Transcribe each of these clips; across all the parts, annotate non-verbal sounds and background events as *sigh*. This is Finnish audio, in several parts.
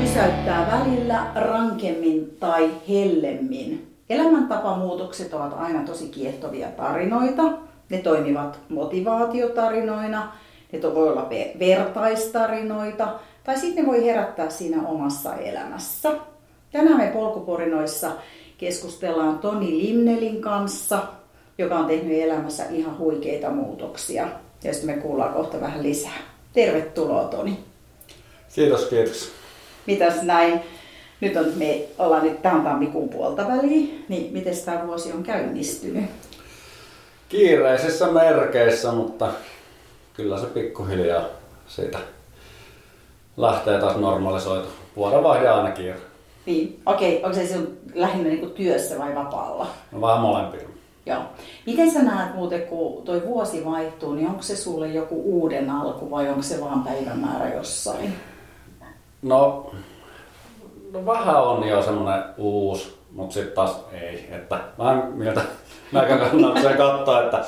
Pysäyttää välillä rankemmin tai hellemmin. Elämäntapamuutokset ovat aina tosi kiehtovia tarinoita. Ne toimivat motivaatiotarinoina, ne voi olla ve- vertaistarinoita tai sitten ne voi herättää siinä omassa elämässä. Tänään me polkuporinoissa keskustellaan Toni Limnelin kanssa, joka on tehnyt elämässä ihan huikeita muutoksia. Sitten me kuullaan kohta vähän lisää. Tervetuloa Toni. Kiitos, kiitos. Mitäs näin? Nyt on, me ollaan nyt, tämä on tammikuun puolta väliin, niin miten tämä vuosi on käynnistynyt? Kiireisissä merkeissä, mutta kyllä se pikkuhiljaa siitä lähtee taas normalisoitu. Vuodenvaihde aina kiire. Niin, okei, onko se sinun lähinnä niin kuin työssä vai vapaalla? No vähän molempia. Joo. Miten sä näet muuten, kun toi vuosi vaihtuu, niin onko se sulle joku uuden alku vai onko se vaan päivämäärä jossain? No, no vähän on jo semmonen uusi, mutta sitten taas ei. Että vähän miltä *laughs* näkökannalta se katsoa, että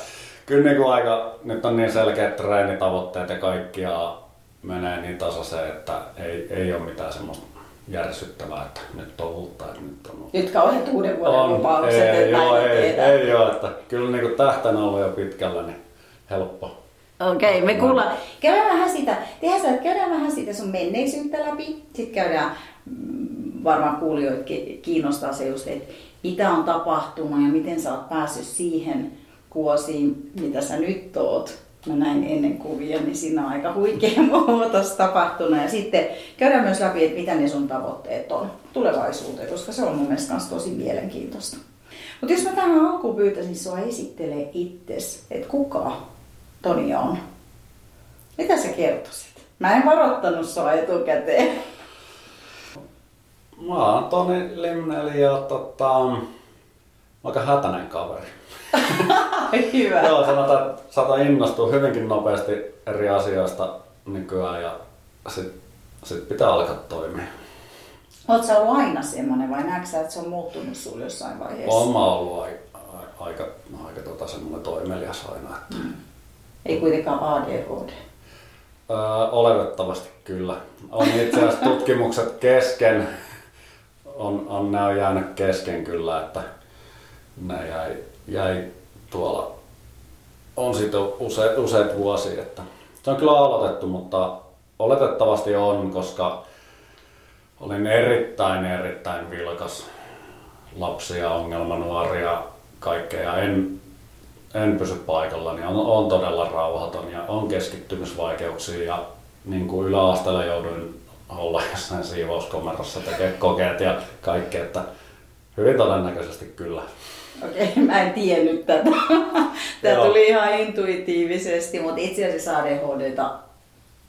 kyllä niin kuin aika, nyt on niin selkeät treenitavoitteet ja kaikkia menee niin tasaiseen, että ei, ei ole mitään semmoista järsyttävää, että nyt on uutta, että nyt on uutta. Nyt kauheat uuden vuoden On, lupaukset, ei, että joo, ei, tehdään. ei ole, että kyllä niin kuin tähtänä on ollut jo pitkällä, niin helppo. Okei, me kuullaan. Käydään vähän sitä, tehdään sitä, että käydään vähän sitä sun menneisyyttä läpi. Sitten käydään, mm, varmaan kuulijoita ki- kiinnostaa se just, että mitä on tapahtunut ja miten sä oot päässyt siihen kuosiin, mitä sä nyt oot. Mä näin ennen kuvia, niin siinä on aika huikea *laughs* muutos tapahtunut. Ja sitten käydään myös läpi, että mitä ne sun tavoitteet on tulevaisuuteen, koska se on mun mielestä myös tosi mielenkiintoista. Mutta jos mä tähän alkuun pyytäisin sua esittelee itses, että kuka Toni on. Mitä sä kertoisit? Mä en varoittanut sua etukäteen. Mä oon Toni Limneli ja tota, aika hätäinen kaveri. *laughs* Hyvä. Joo, sanotaan, että saatan innostua hyvinkin nopeasti eri asioista nykyään ja sit, sit pitää alkaa toimia. Oot sä ollut aina semmonen vai näetkö sä, että se on muuttunut sulle jossain vaiheessa? Oon mä ollut aika, aika, aika tota semmoinen toimelias aina. Että, Ei kuitenkaan ADHD. öö, oletettavasti kyllä. On itse asiassa tutkimukset kesken. On, on, ne on jäänyt kesken kyllä, että ne jäi, jäi tuolla on siitä use, useat vuosia. Että se on kyllä aloitettu, mutta oletettavasti on, koska olin erittäin erittäin vilkas lapsi ja ongelmanuori ja kaikkea. En, en pysy paikallani, on, on todella rauhaton ja on keskittymisvaikeuksia ja niin kuin yläasteella jouduin olla *laughs* jossain siivouskomerossa tekemään kokeet ja kaikkea, että hyvin todennäköisesti kyllä. Okei, *laughs* mä en tiennyt tätä. *laughs* Tämä Joo. tuli ihan intuitiivisesti, mutta itse asiassa ADHDta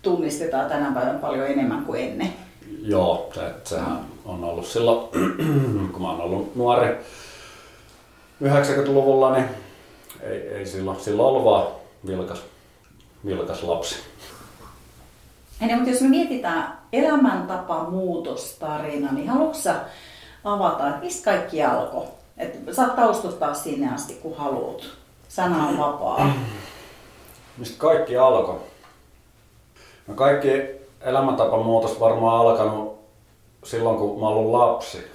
tunnistetaan tänä päivänä paljon enemmän kuin ennen. Joo, se, sehän on ollut silloin, *clears throat* kun mä oon ollut nuori 90-luvulla, niin ei, ei silloin, silloin ollut vaan vilkas, vilkas lapsi. Hei, mutta jos me mietitään elämäntapa muutostarina, niin haluatko avata, että mistä kaikki alkoi? Et saat taustuttaa sinne asti, kun haluat. Sana on vapaa. Mistä kaikki alkoi? No kaikki elämäntapamuutos varmaan alkanut silloin, kun mä olin lapsi.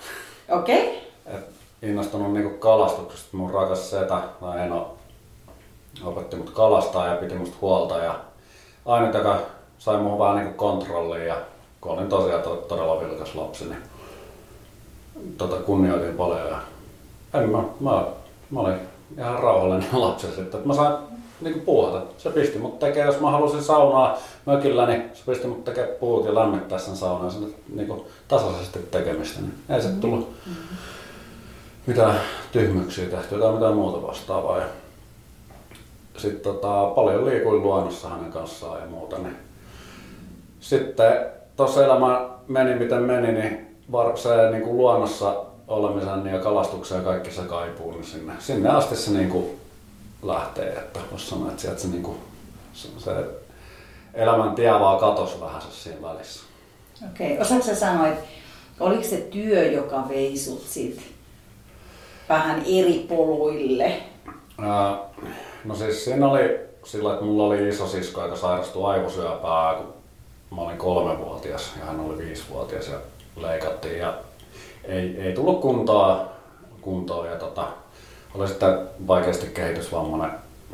Okei? Et innostunut niinku kalastuksesta. Mun rakas setä tai Eno opetti mut kalastaa ja piti musta huolta. Ja ainut, joka sai mun vähän niinku kontrolliin ja kun olin tosiaan to- todella vilkas lapsi, niin tota, kunnioitin paljon. Ja en mä, mä, mä olin ihan rauhallinen *laughs* lapsi sitten. Et mä sain niinku puuhata. Se pisti mut tekee, jos mä halusin saunaa mökillä, niin se pisti mut tekee puut ja lämmittää sen saunan sen niinku tasaisesti tekemistä. Niin ei se tullut mitään tyhmyksiä tehtyä tai mitään muuta vastaavaa. Ja sitten tota, paljon liikuin luonnossa hänen kanssaan ja muuta. Niin sitten tuossa elämä meni miten meni, niin var, se niin kuin luonnossa olemisen ja kalastuksen ja kaikki se kaipuu, niin sinne, sinne asti se niin kuin lähtee. Että voisi sanoa, että sieltä se, niin kuin, se, se elämän tie vaan katosi vähän se siinä välissä. Okei, okay. osaatko sä sanoa, että oliko se työ, joka vei sut sit vähän eri poluille? Ää, no siis siinä oli sillä, että mulla oli iso sisko, joka sairastui aivosyöpää, kun mä olin kolmevuotias ja hän oli viisivuotias ja leikattiin. Ja ei, ei tullut kuntoa, kuntoa ja tota, oli sitten vaikeasti kehitysvammainen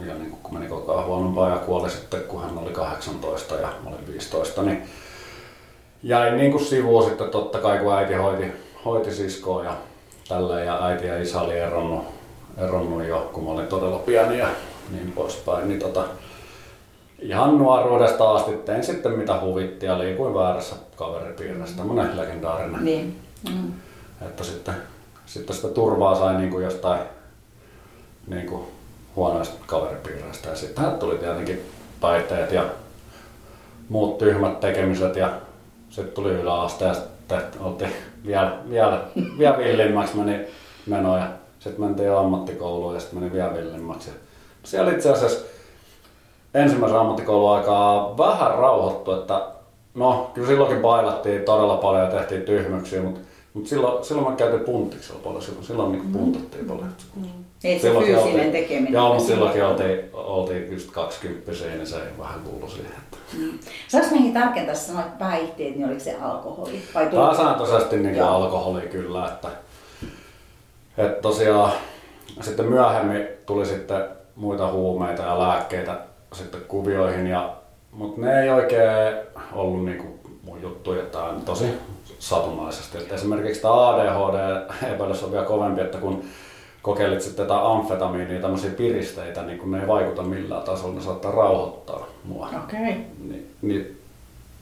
ja niin kun meni koko ajan huonompaa ja kuoli sitten kun hän oli 18 ja mä olin 15, niin jäi niin kuin sivuun sitten totta kai kun äiti hoiti, hoiti siskoa ja tälleen ja äiti ja isä oli eronnut, eronnut jo kun mä olin todella pieni ja niin poispäin. Niin tota, ihan nuoruudesta asti tein sitten mitä huvitti ja liikuin väärässä kaveripiirissä, tämmönen legendaarinen. Niin. Mm. Että sitten, sitten sitä turvaa sai niin kuin jostain niin kuin huonoista kaveripiireistä. Ja sitten tuli tietenkin päihteet ja muut tyhmät tekemiset ja sitten tuli yläaste ja sitten oltiin vielä, vielä, vielä villimmäksi meni meno ja sitten mentiin ammattikouluun ja sitten meni vielä villimmäksi. Siellä itse asiassa ensimmäisen ammattikoulun aikaa vähän rauhoittu, että no kyllä silloinkin bailattiin todella paljon ja tehtiin tyhmyksiä, mutta mutta silloin, silloin mä käytin punttiksella paljon, silloin, silloin niin puntattiin paljon. Mm. Ei se fyysinen oltiin, tekeminen. Joo, mutta silloinkin oltiin, oltiin just 20 niin se ei vähän kuulu siihen. Että. Mm. Saanko meihin tarkentaa, että sanoit päihteet, niin oliko se alkoholi? Vai tuli- Pääsääntöisesti niin Joo. alkoholi kyllä, että, että tosiaan sitten myöhemmin tuli sitten muita huumeita ja lääkkeitä sitten kuvioihin, ja, mutta ne ei oikein ollut niin kuin mun juttuja, että on tosi satunnaisesti. Että esimerkiksi tämä ADHD-epäilys on vielä kovempi, että kun kokeilit sitten tätä amfetamiinia, tämmöisiä piristeitä, niin kun ne ei vaikuta millään tasolla, ne saattaa rauhoittaa mua. Okei. Okay. Niin, niin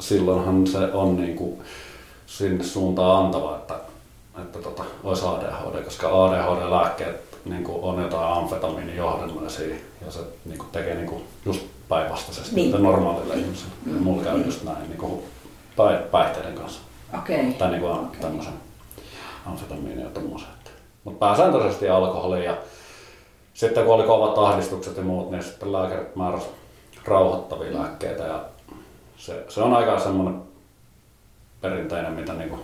silloinhan se on niin kuin sinne suuntaan antava, että, että tota, olisi ADHD, koska ADHD-lääkkeet niin kuin on jotain amfetamiinijohdannaisia ja se niin kuin tekee niin kuin just päinvastaisesti Niin. niin. normaalille ihmiselle. Mm. Mulla käy just näin niin kuin päi- päihteiden kanssa. Okei. Okay. Tai niin kuin okay. tämmöisen amfetamiinin ja tommosen. mutta pääsääntöisesti alkoholi ja sitten kun oli kovat ahdistukset ja muut, niin sitten lääkärit määräsi rauhoittavia lääkkeitä ja se, se on aika semmoinen perinteinen, mitä niin kuin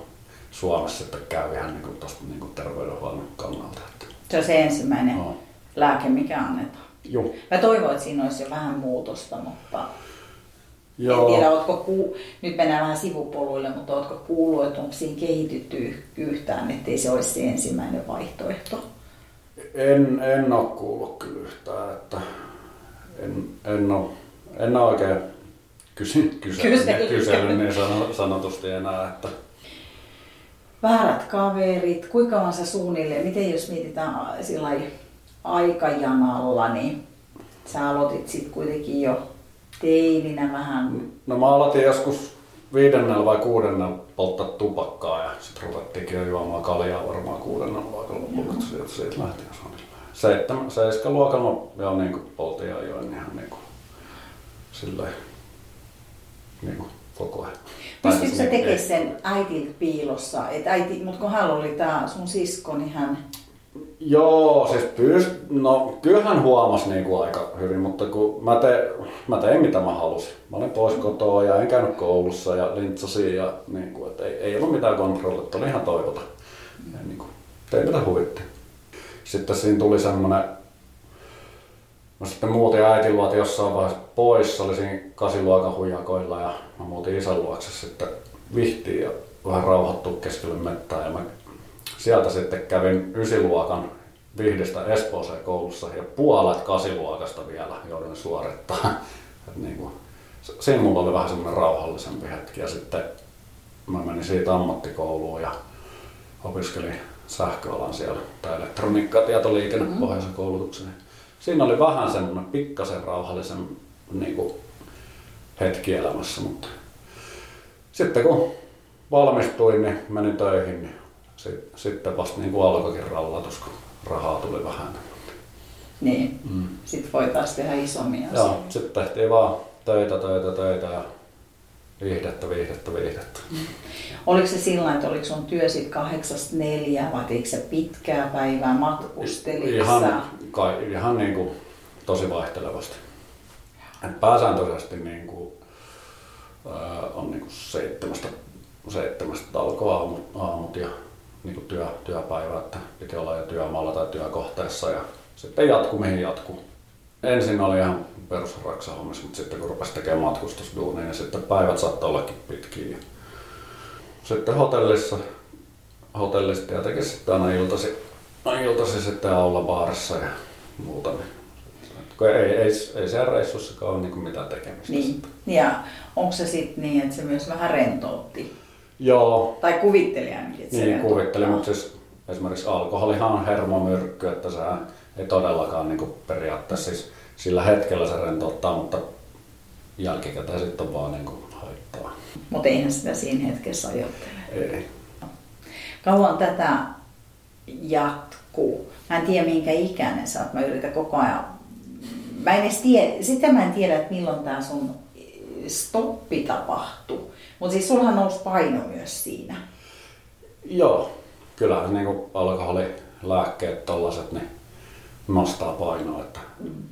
Suomessa sitten käy ihan niin kuin tosta niin kuin terveydenhuollon kannalta. Että, Se on se ensimmäinen no, lääke, mikä annetaan. juu. Mä toivon, että siinä olisi jo vähän muutosta, mutta Joo. en tiedä, ootko ku... nyt mennään vähän sivupoluille, mutta ootko kuullut, että onko siinä kehitytty yh- yhtään, ettei se olisi se ensimmäinen vaihtoehto? En, en ole kuullut kyllä yhtään, että en, en, ole, en ole oikein kysy, Kysellyt. kysellyt niin sano, sanotusti enää, että Väärät kaverit, kuinka kauan sä suunnilleen, miten jos mietitään sillä aikajanalla, niin sä aloitit sitten kuitenkin jo teininä vähän. No mä aloitin joskus viidennellä vai kuudennella polttaa tupakkaa ja sitten ruvettiinkin jo juomaan kaljaa varmaan kuudennella luokalla lopulta, että siitä, lähti suunnilleen. Seitsemän, luokalla jo niin kuin poltin ja join ihan niin kuin silleen niin kuin koko ajan. Pystytkö sä tekemään sen äitiltä piilossa? Et äiti, mutta kun hän oli tää sun sisko, niin hän... Joo, siis pyst... no kyllähän huomasi niin kuin aika hyvin, mutta kun mä, te... mä tein mitä mä halusin. Mä olin pois kotoa ja en käynyt koulussa ja lintsasin ja niin kuin, että ei, ei ollut mitään kontrollia, oli ihan toivota. Ja niin kuin, tein mitä huvitti. Sitten siinä tuli semmonen, mä sitten muutin äitin luota jossain vaiheessa pois, se oli siinä kasiluokan huijakoilla ja mä muutin isän luokse sitten vihtiin ja vähän rauhoittua keskelle mettää ja mä sieltä sitten kävin ysiluokan Vihdistä Espooseen koulussa ja puolet kasiluokasta vielä joudun suorittaa. *laughs* Et niin kuin, siinä mulla oli vähän semmoinen rauhallisempi hetki ja sitten mä menin siitä ammattikouluun ja opiskelin sähköalan siellä, tai elektroniikka- ja tietoliikennepohjaisen koulutuksen. Siinä oli vähän semmoinen pikkasen rauhallisen niin kuin, hetki elämässä, mutta sitten kun valmistuin, niin menin töihin, niin sit, sitten vasta niin kuin alkoikin rallatus, kun rahaa tuli vähän. Niin. Mm. Sitten voi taas tehdä isommin Joo, sitten tehtiin vaan töitä, töitä, töitä ja viihdettä, viihdettä, viihdettä. Oliko se sillä että oliko sun työ sit kahdeksasta neljä vai teikö se pitkää päivää, matkustelit Ihan, kai, ihan niin kuin tosi vaihtelevasti. Et pääsääntöisesti niin kuin, ää, on niin kuin seitsemästä, seitsemästä alkoi aamut, aamut ja niin kuin työ, työpäivä, että piti olla jo työmaalla tai työkohteessa ja sitten jatku mihin jatkuu. Ensin oli ihan perusraksahommissa, mutta sitten kun rupesi tekemään matkustusduunia, niin sitten päivät saattoi ollakin pitkiä. Sitten hotellissa, hotellissa tietenkin sitten aina iltasi, iltasi sitten olla baarissa ja muuta. Niin. Kun ei, ei, ei siellä reissussakaan ole niin mitään tekemistä. Niin. Ja onko se sitten niin, että se myös vähän rentoutti? Joo, Tai kuvitteli ainakin, että se niin kuvittelin, mutta siis esimerkiksi alkoholihan on hermomyrkky, että se ei todellakaan niin kuin periaatteessa siis sillä hetkellä se rentouttaa, mutta jälkikäteen sitten on vaan niin kuin haittaa. Mutta eihän sitä siinä hetkessä ajattele. Ei. Kauan tätä jatkuu? Mä en tiedä minkä ikäinen sä oot. Mä yritän koko ajan. Mä en edes tiedä, sitä mä en tiedä, että milloin tää sun stoppi tapahtuu. Mutta siis sulhan nousi paino myös siinä. Joo, kyllähän niin alkoholilääkkeet tollaset, niin nostaa painoa. Että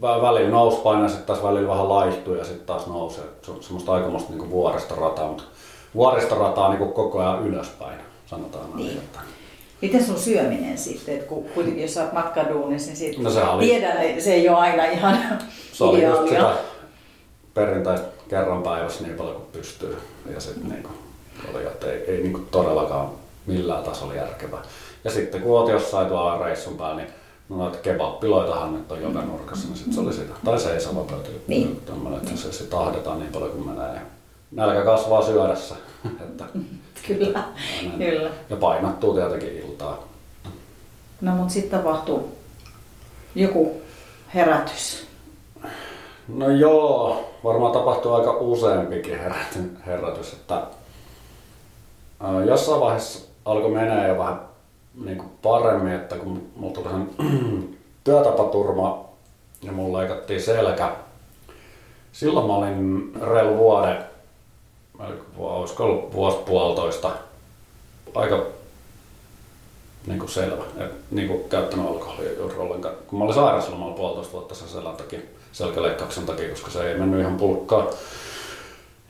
vä- välillä nousi paino ja sitten taas välillä vähän laihtuu ja sitten taas nousee. Se on semmoista aikamoista niin vuoristorataa, mutta vuoristorataa niin koko ajan ylöspäin, sanotaan näin. Niin. Että Miten sun syöminen sitten, että kun kuitenkin jos sä oot matkaduunissa, niin sit No se oli- tiedän, että se ei ole aina ihan Se oli just ideaalia. sitä perjantaista kerran päivässä niin paljon kuin pystyy. Ja sitten niin oli, että ei, ei niin todellakaan millään tasolla järkevää. Ja sitten kun oot jossain tuolla reissun päällä, niin no noita kebappiloitahan nyt on joka nurkassa, niin sitten se oli sitä. Tai seisova pöytä. Niin. Tämmöinen, että se, se tahdetaan niin paljon kuin menee. Nälkä kasvaa syödessä. *laughs* että, Kyllä, kyllä. ja painottuu tietenkin iltaa. No mutta sitten tapahtuu joku herätys. No joo, varmaan tapahtuu aika useampikin heräty- herätys, että ää, jossain vaiheessa alkoi menee jo vähän niin kuin paremmin, että kun mulla tuli *clears throat* työtapaturma ja mulla leikattiin selkä. Silloin mä olin reilu vuoden, olisiko ollut vuosi puolitoista, aika niin kuin selvä. Et, niin kuin käyttänyt alkoholia juuri ollenkaan. Kun mä olin sairauslomalla puolitoista vuotta sen selän takia, selkäleikkauksen takia, koska se ei mennyt ihan pulkkaan.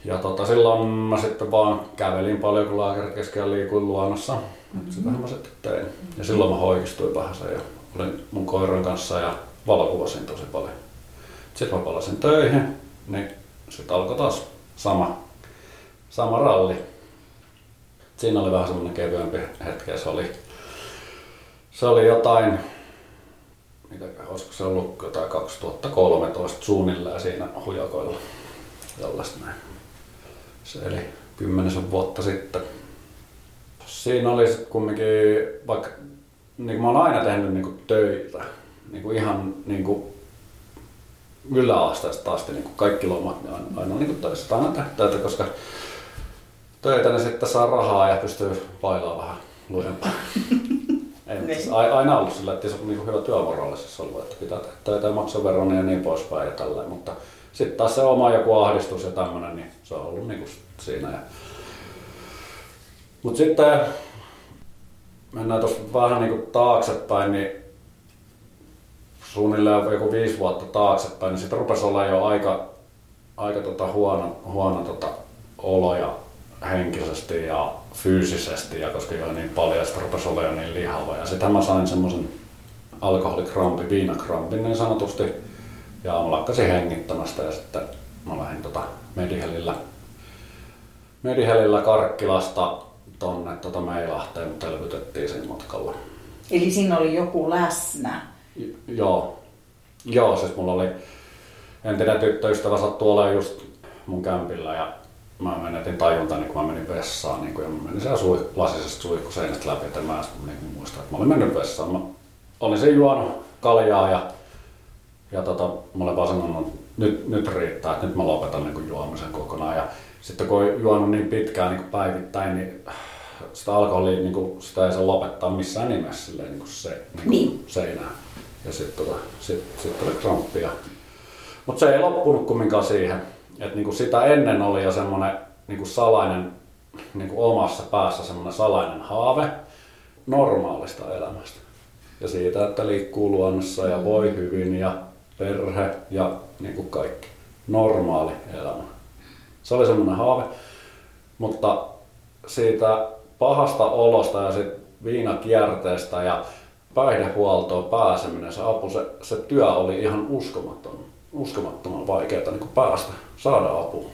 Ja tota, silloin mä sitten vaan kävelin paljon, kun lääkärit keskellä liikuin luonnossa. Mm-hmm. Sitähän mä sitten tein. Ja silloin mä hoikistuin vähän sen ja olin mun koiran kanssa ja valokuvasin tosi paljon. Sitten mä palasin töihin, niin sitten alkoi taas sama, sama ralli. Siinä oli vähän semmoinen kevyempi hetki ja se oli, se oli jotain, mitä olisiko se ollut jotain 2013 suunnilleen siinä hujakoilla. Tällaista näin. Se eli kymmenisen vuotta sitten. Siinä oli sitten kumminkin, vaikka niin mä oon aina tehnyt niin kuin töitä, niin kuin ihan niin kuin yläasteesta asti niin kuin kaikki lomat niin aina, aina niin kuin töissä. Tai aina töitä, koska töitä niin sitten saa rahaa ja pystyy bailaamaan vähän lujempaa. *laughs* Ei, siis a- aina ollut sillä, että se on niin hyvä työmoraalisessa ollut, että pitää tehdä töitä ja maksaa veronia ja niin poispäin ja tälleen, mutta sitten taas se oma joku ahdistus ja tämmöinen, niin se on ollut niin kuin siinä. Ja... Mutta sitten mennään tuossa vähän niin kuin taaksepäin, niin suunnilleen joku viisi vuotta taaksepäin, niin sitten rupesi olla jo aika, aika tota huono, huono tota olo ja henkisesti ja fyysisesti, ja koska joi niin paljon, sitten rupesi olla jo niin lihava. Ja sitten mä sain semmoisen alkoholikrampin, viinakrampin niin sanotusti, ja mä lakkasin hengittämästä ja sitten mä lähdin tota Medihelillä, Medihelillä Karkkilasta tonne tota Meilahteen, mutta elvytettiin siinä matkalla. Eli siinä oli joku läsnä. J- joo. Joo, siis mulla oli entinen tyttöystävä sattui olemaan just mun kämpillä ja mä menetin tajuntani, kun mä menin vessaan. Niin kun, ja mä menin siellä sui, lasisesta suihkuseinästä läpi, että mä en niin muista, että mä olin mennyt vessaan. Mä olin sen juonut kaljaa ja, ja tota, mä olin vaan sanonut, että nyt, nyt riittää, että nyt mä lopetan niin kuin juomisen kokonaan. Ja sitten kun on juonut niin pitkään niin kuin päivittäin, niin sitä alkoholia niin kuin, sitä ei saa lopettaa missään nimessä silleen, niin kuin se, niin kuin Niin. seinään. Ja sitten tota, sit, sit tuli kramppia. Mutta se ei loppunut kumminkaan siihen. Et niinku sitä ennen oli jo semmoinen niin kuin salainen, niin kuin omassa päässä semmoinen salainen haave normaalista elämästä. Ja siitä, että liikkuu luonnossa ja voi hyvin ja perhe ja niin kuin kaikki. Normaali elämä. Se oli semmoinen haave. Mutta siitä pahasta olosta ja sit viinakierteestä ja päihdehuoltoon pääseminen, se apu, se, se työ oli ihan uskomaton, uskomattoman vaikeaa niin päästä, saada apua.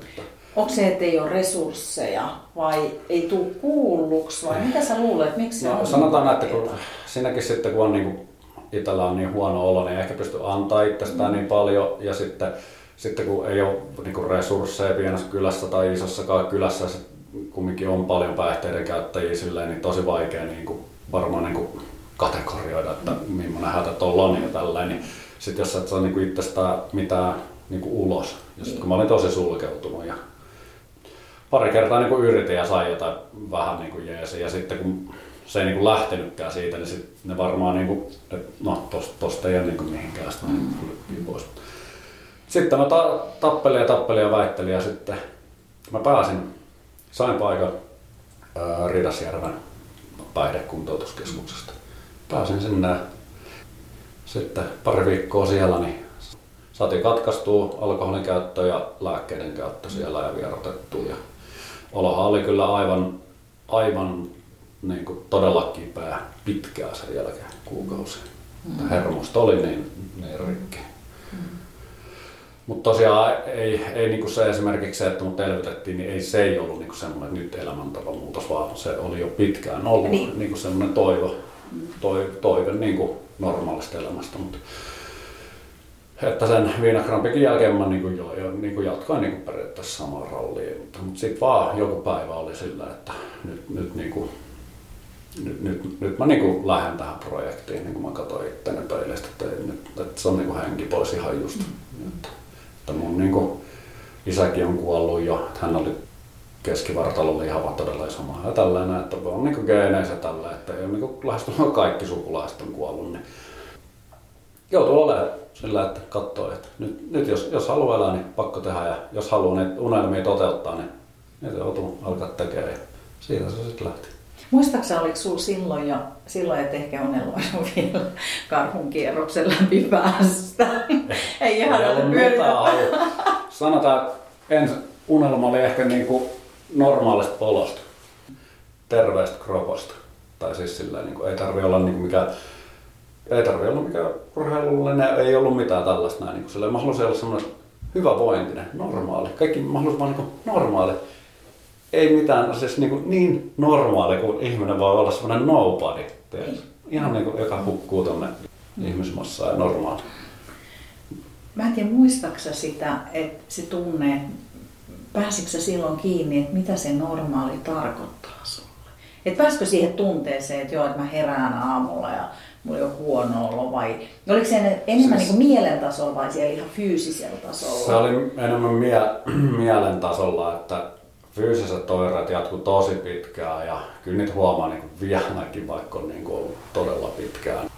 Että Onko se, että ei ole resursseja vai ei tule kuulluksi vai mitä sä luulet, miksi se no, on? sanotaan, että kun, siinäkin sitten kun on niin kuin, itsellä on niin huono olo, niin ei ehkä pysty antaa itsestään niin paljon. Ja sitten, sitten kun ei ole niin kuin resursseja pienessä kylässä tai isossakaan kylässä, kumminkin on paljon päihteiden käyttäjiä silleen, niin tosi vaikea niin kuin, varmaan niin kuin, kategorioida, että millainen hätä tuolla on ja tälleen, niin sitten jos et saa niin kuin itsestään mitään niin kuin ulos, ja sitten kun mä olin tosi sulkeutunut ja pari kertaa niin kuin yritin ja sain jotain vähän niin kuin jeesi. Ja sitten kun se ei niin kuin lähtenytkään siitä, niin sit ne varmaan, niin kuin, no tosta, tosta ei ole niin mihinkään, sitten mm. niin pois. Sitten mä ta- tappelin ja tappelin ja väittelin ja sitten mä pääsin, sain paikan ää, Ridasjärven päihdekuntoutuskeskuksesta. Pääsin sinne sitten pari viikkoa siellä, niin saatiin katkaistua alkoholin käyttö ja lääkkeiden käyttö siellä ja vierotettu. Ja oloha oli kyllä aivan, aivan niin kuin todella kipeä pitkään sen jälkeen kuukausi. Mm. Hermosto oli niin, niin rikki. Mm. Mutta tosiaan ei, ei niinku se esimerkiksi se, että mut elvytettiin, niin ei se ei ollut niinku semmoinen nyt elämäntapa muutos, vaan se oli jo pitkään ollut niin. niinku semmoinen toivo, toive, toive niinku normaalista elämästä. Mutta että sen viinakrampikin jälkeen mä niin kuin jo, jo niin kuin jatkoin niin kuin periaatteessa samaa rallia. Mutta, mutta sitten vaan joku päivä oli sillä, että nyt, nyt, niin kuin, nyt, nyt, nyt mä niin lähden tähän projektiin, niin kuin mä katsoin itteni peilistä, että, nyt, että se on niin kuin henki pois ihan just. Mm. Että, että mun niin kuin, isäkin on kuollut jo, että hän oli keskivartalon lihava todella iso maa ja tällainen, että on niin geeneissä tällä, että ei ole niin lähestulkoon kaikki sukulaiset on kuollut, niin joutuu olemaan sillä, että katsoo, että nyt, nyt jos, jos haluaa elää, niin pakko tehdä ja jos haluaa niitä unelmia toteuttaa, niin niitä joutuu alkaa tekemään ja siitä se sitten lähti. Muistaaksä, oliko sinulla silloin jo, silloin et ehkä unelmoinut *laughs* vielä karhun kierroksen läpi päästä? *laughs* Ei ihan ollut mitään Sanotaan, että ensin unelma oli ehkä niin kuin normaalista polosta, terveestä kroposta. Tai siis sillä niin kuin, ei tarvi olla niin kuin mikään ei tarvi olla mikään urheilullinen, ei ollut mitään tällaista näin. Niin kuin mä haluaisin olla semmoinen hyvä vointinen, normaali. Kaikki vaan niin normaali. Ei mitään, siis niin, kuin niin normaali kuin ihminen voi olla semmoinen nobody. Niin. Ihan niin kuin, joka hukkuu tonne mm. ihmismassaan ja normaali. Mä en tiedä, muistaksa sitä, että se tunne, pääsitkö silloin kiinni, että mitä se normaali tarkoittaa sulle? Että pääsikö siihen tunteeseen, että joo, että mä herään aamulla ja mulla on huono olo vai oliko se enemmän siis, niin mielen tasolla vai siellä ihan fyysisellä tasolla? Se oli enemmän mie, *clears throat* mielen tasolla, että fyysiset oireet jatkuu tosi pitkään ja kyllä niitä huomaa niin vieläkin, vaikka on niin kuin ollut todella pitkään.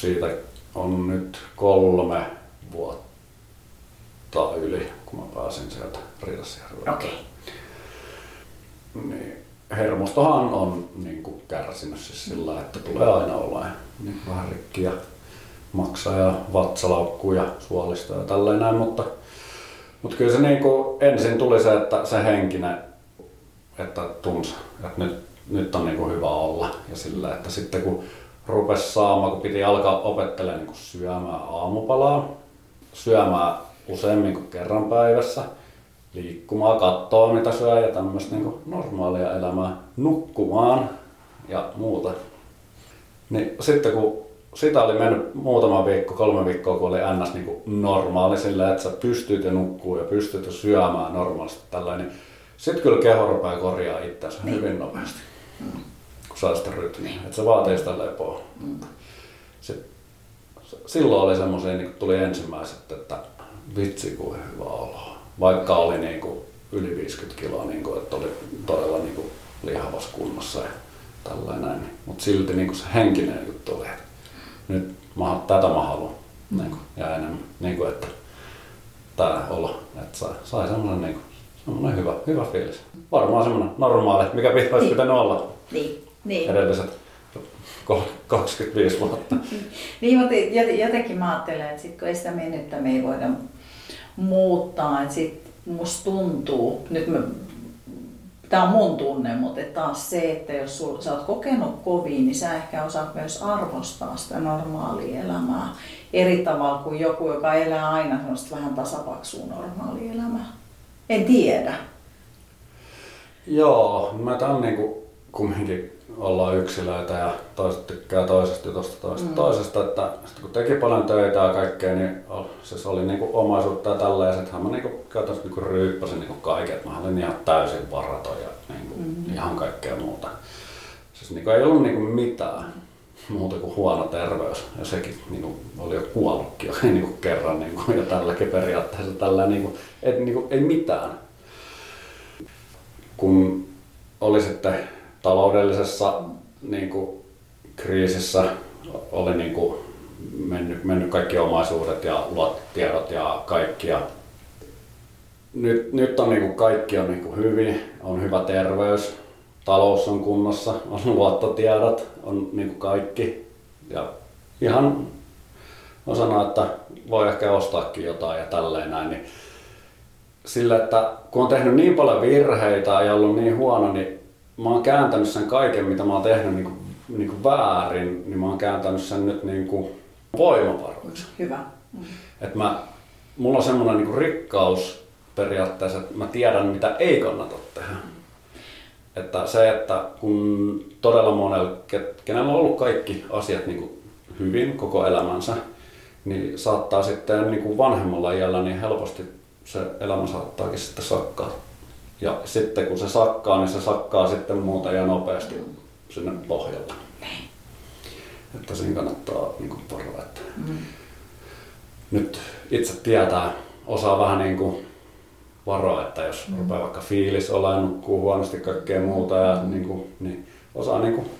Siitä on nyt kolme vuotta yli, kun mä pääsin sieltä Ridasjärveltä. Okei. Okay. Niin hermostohan on niin kuin kärsinyt siis sillä, että tulee aina olla niin vähän rikkiä maksaa ja vatsalaukku ja suolista ja tälleen mutta, mutta kyllä se niin kuin ensin tuli se, että se henkinen, että tunsi, että nyt, nyt on niin kuin hyvä olla ja sillä, että sitten kun rupesi saamaan, kun piti alkaa opettelemaan niin kuin syömään aamupalaa, syömään useammin kuin kerran päivässä – liikkumaan, katsoa mitä syö ja tämmöistä niin normaalia elämää, nukkumaan ja muuta. Niin sitten kun sitä oli mennyt muutama viikko, kolme viikkoa, kun oli ns. Niin normaali sillä, että sä pystyt ja nukkuu ja pystyt ja syömään normaalisti tällainen, niin sitten kyllä keho rupeaa korjaa itseänsä niin. hyvin nopeasti, mm. kun saa sitä rytmiä. Että se vaatii sitä lepoa. Mm. Sitten, silloin oli semmoisia, niin tuli ensimmäiset, että vitsi kuin hyvä olo vaikka oli niin kuin yli 50 kiloa, niin kuin, että oli todella niin kuin lihavassa kunnossa ja tällainen. Mutta silti niin kuin se henkinen juttu oli, että nyt mä, tätä mä haluan niin kuin, ja enemmän. Niin kuin, että tämä olo, että sai, sai semmoinen niin kuin, semmoinen hyvä, hyvä fiilis. Varmaan semmoinen normaali, mikä pit- olisi Niin. pitänyt olla Niin, niin. edelliset ko- 25 vuotta. *laughs* Niin, mutta jot- jotenkin mä ajattelen, että sit kun ei sitä mennyttä me ei voida muuttaa, että sit musta tuntuu, nyt mä, tää on mun tunne, mutta taas se, että jos sul, sä oot kokenut kovin, niin sä ehkä osaat myös arvostaa sitä normaalia elämää eri tavalla kuin joku, joka elää aina semmoista vähän tasapaksua normaalia elämää. En tiedä. Joo, me tämän niinku kumminkin ollaan yksilöitä ja toiset tykkää toisesta jutusta toisesta mm. toisesta, että sit kun teki paljon töitä ja kaikkea, niin siis oli niinku omaisuutta ja tällä ja sittenhän mä niinku käytännössä niinku ryyppäsin niinku kaiken, että mä olin ihan täysin varaton ja niinku mm. ihan kaikkea muuta. Siis niinku ei ollut niinku mitään muuta kuin huono terveys ja sekin niinku oli jo kuollutkin jo *laughs* niinku kerran niinku, ja tälläkin periaatteessa tällä niinku, et, niinku, ei mitään kun oli sitten taloudellisessa niin kuin, kriisissä, oli niin kuin, mennyt, mennyt kaikki omaisuudet ja luottotiedot ja kaikki. Ja nyt, nyt on niin kuin, kaikki on niin kuin, hyvin, on hyvä terveys, talous on kunnossa, on *laughs* luottotiedot, on niin kuin, kaikki. Ja ihan on sanoa, että voi ehkä ostaakin jotain ja tälleen näin, niin sillä, että kun on tehnyt niin paljon virheitä ja ollut niin huono, niin mä oon kääntänyt sen kaiken, mitä mä oon tehnyt niin kuin, niin kuin väärin, niin mä oon kääntänyt sen nyt niin kuin voimavaroiksi. Hyvä. Että mä, mulla on semmoinen niin kuin rikkaus periaatteessa, että mä tiedän, mitä ei kannata tehdä. Että se, että kun todella monella, ke- kenellä on ollut kaikki asiat niin kuin hyvin koko elämänsä, niin saattaa sitten niin kuin vanhemmalla iällä niin helposti se elämä saattaakin sitten sakkaa. Ja sitten kun se sakkaa, niin se sakkaa sitten muuta ja nopeasti sinne pohjalle. Että siinä kannattaa niin kuin että Mm. nyt itse tietää, osaa vähän niin kuin varoa, että jos mm. rupeaa vaikka fiilis olemaan, nukkuu huonosti kaikkea muuta, ja niin kuin, niin osaa niin kuin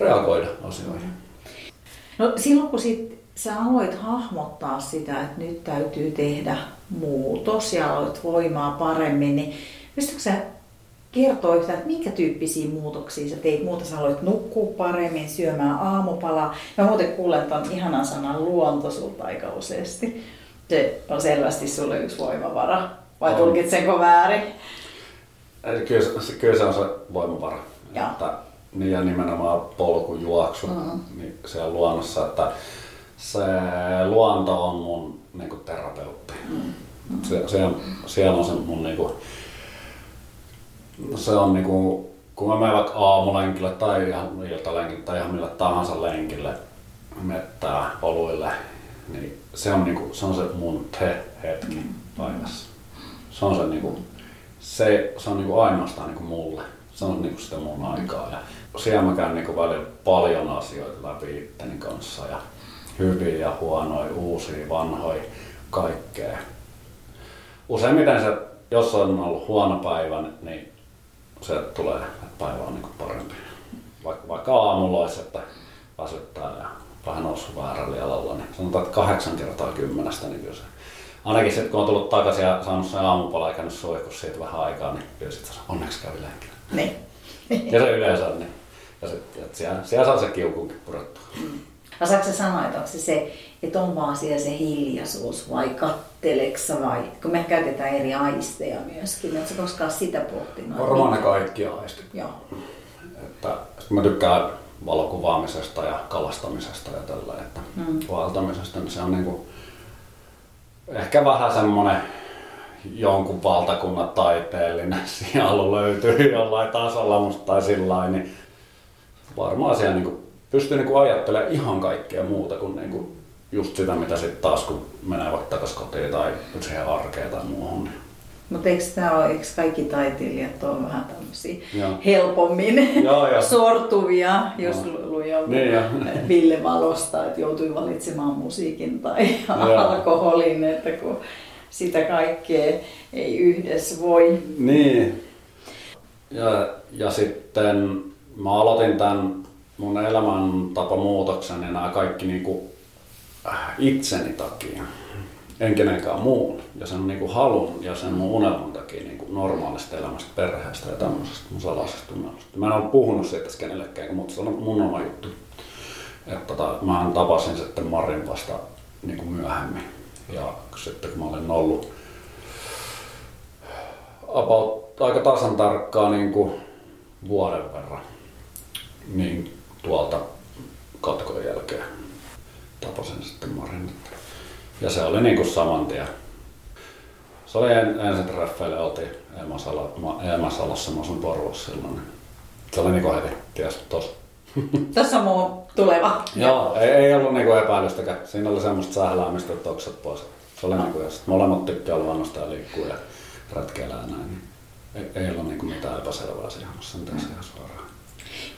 reagoida asioihin. No silloin kun sit sä aloit hahmottaa sitä, että nyt täytyy tehdä muutos ja aloit voimaa paremmin, niin pystytkö sä kertoa yhtään, että minkä tyyppisiä muutoksia sä teit? Muuta sä aloit nukkua paremmin, syömään aamupalaa. Mä muuten kuulen ton ihanan sanan luonto sulta aika useasti. Se on selvästi sulle yksi voimavara. Vai On. tulkitsenko väärin? Kyllä, se, kyllä se on se voimavara. Joo. Että, niin ja nimenomaan polkujuoksu Mm. niin siellä luonnossa, että se luonto on mun niin kuin terapeutti. Mm. Se, se, on- siellä on se mun niinku, se on niinku, kun mä menen vaikka aamulenkille tai ihan iltalenkille tai ihan millä tahansa lenkille, mettää oluille, niin se on, niinku, se on se mun te-hetki päivässä. Se on se, niinku, se, se on niinku ainoastaan niinku mulle. Se on niinku sitä mun aikaa. Ja siellä mä käyn niinku välillä paljon asioita läpi itteni kanssa ja hyviä ja huonoja, uusia, vanhoja, kaikkea. Useimmiten se, jos on ollut huono päivä, niin se tulee, että päivä on niinku parempi. Vaikka, vaikka aamulla olisi, että väsyttää ja vähän noussut väärällä jalalla, niin sanotaan, että kahdeksan kertaa kymmenestä, niin kyllä se Ainakin sitten kun on tullut takaisin ja saanut sen aamupala ja käynyt suihkussa siitä vähän aikaa, niin kyllä sitten onneksi kävi lenkillä. Niin. *laughs* Ja se yleensä niin. Ja sitten siellä, siellä saa se kiukunkin purettua. Osaatko sä sanoa, että onko se se, että on vaan siellä se hiljaisuus vai katteleksa vai, kun me käytetään eri aisteja myöskin, että sä koskaan sitä pohtinut? Varmaan ne kaikki aistit. Joo. Että, mä tykkään valokuvaamisesta ja kalastamisesta ja tällä, että Mm. vaeltamisesta, niin se on niinku ehkä vähän semmonen jonkun valtakunnan taiteellinen *laughs* sielu löytyy jollain tasolla musta tai sillä niin varmaan siellä niinku pystyy niinku ajattelemaan ihan kaikkea muuta kuin niinku just sitä, mitä sitten taas kun menee vaikka takaisin kotiin tai siihen arkeen tai muuhun. Niin. Mutta eikö, tää ole, eikö kaikki taiteilijat ole vähän tämmöisiä helpommin Joo, joo. *laughs* sortuvia, jos Joo. lu- luin jonkun Niin, joo. *laughs* Ville Valosta, että joutui valitsemaan musiikin tai Joo. alkoholin, että kun sitä kaikkea ei yhdessä voi. Niin. Ja, ja sitten mä aloitin tämän mun elämäntapamuutoksen ja nämä kaikki niinku itseni takia. en kenenkään muun. Ja sen niin kuin halun ja sen mun unelman takia niin kuin normaalista elämästä, perheestä ja tämmöisestä mun salaisesta unelmasta. Mä en ole puhunut siitä kenellekään, mutta se on mun oma juttu. Että tota, mä tapasin sitten Marin vasta niin kuin myöhemmin. Ja sitten kun mä olin ollut about, aika tasan tarkkaa niin kuin vuoden verran, niin tuolta katkon jälkeen tapasin sitten Marin. Ja se oli niinku saman tien. Se oli en, ensin treffeille, oltiin Eemasalassa, mä asun Porvossa silloin. Niin se oli niinku heti, ties tos. Tässä on mun tuleva. Joo, ei, ei ollut niinku epäilystäkään. Siinä oli semmoista sähläämistä, että oksat pois. Se oli niinku, ja molemmat tykkää luonnosta ja liikkuu ja retkeillä ja näin. Niin ei, ei ollut niinku mitään epäselvää siinä hommassa, mitä se ihan suoraan.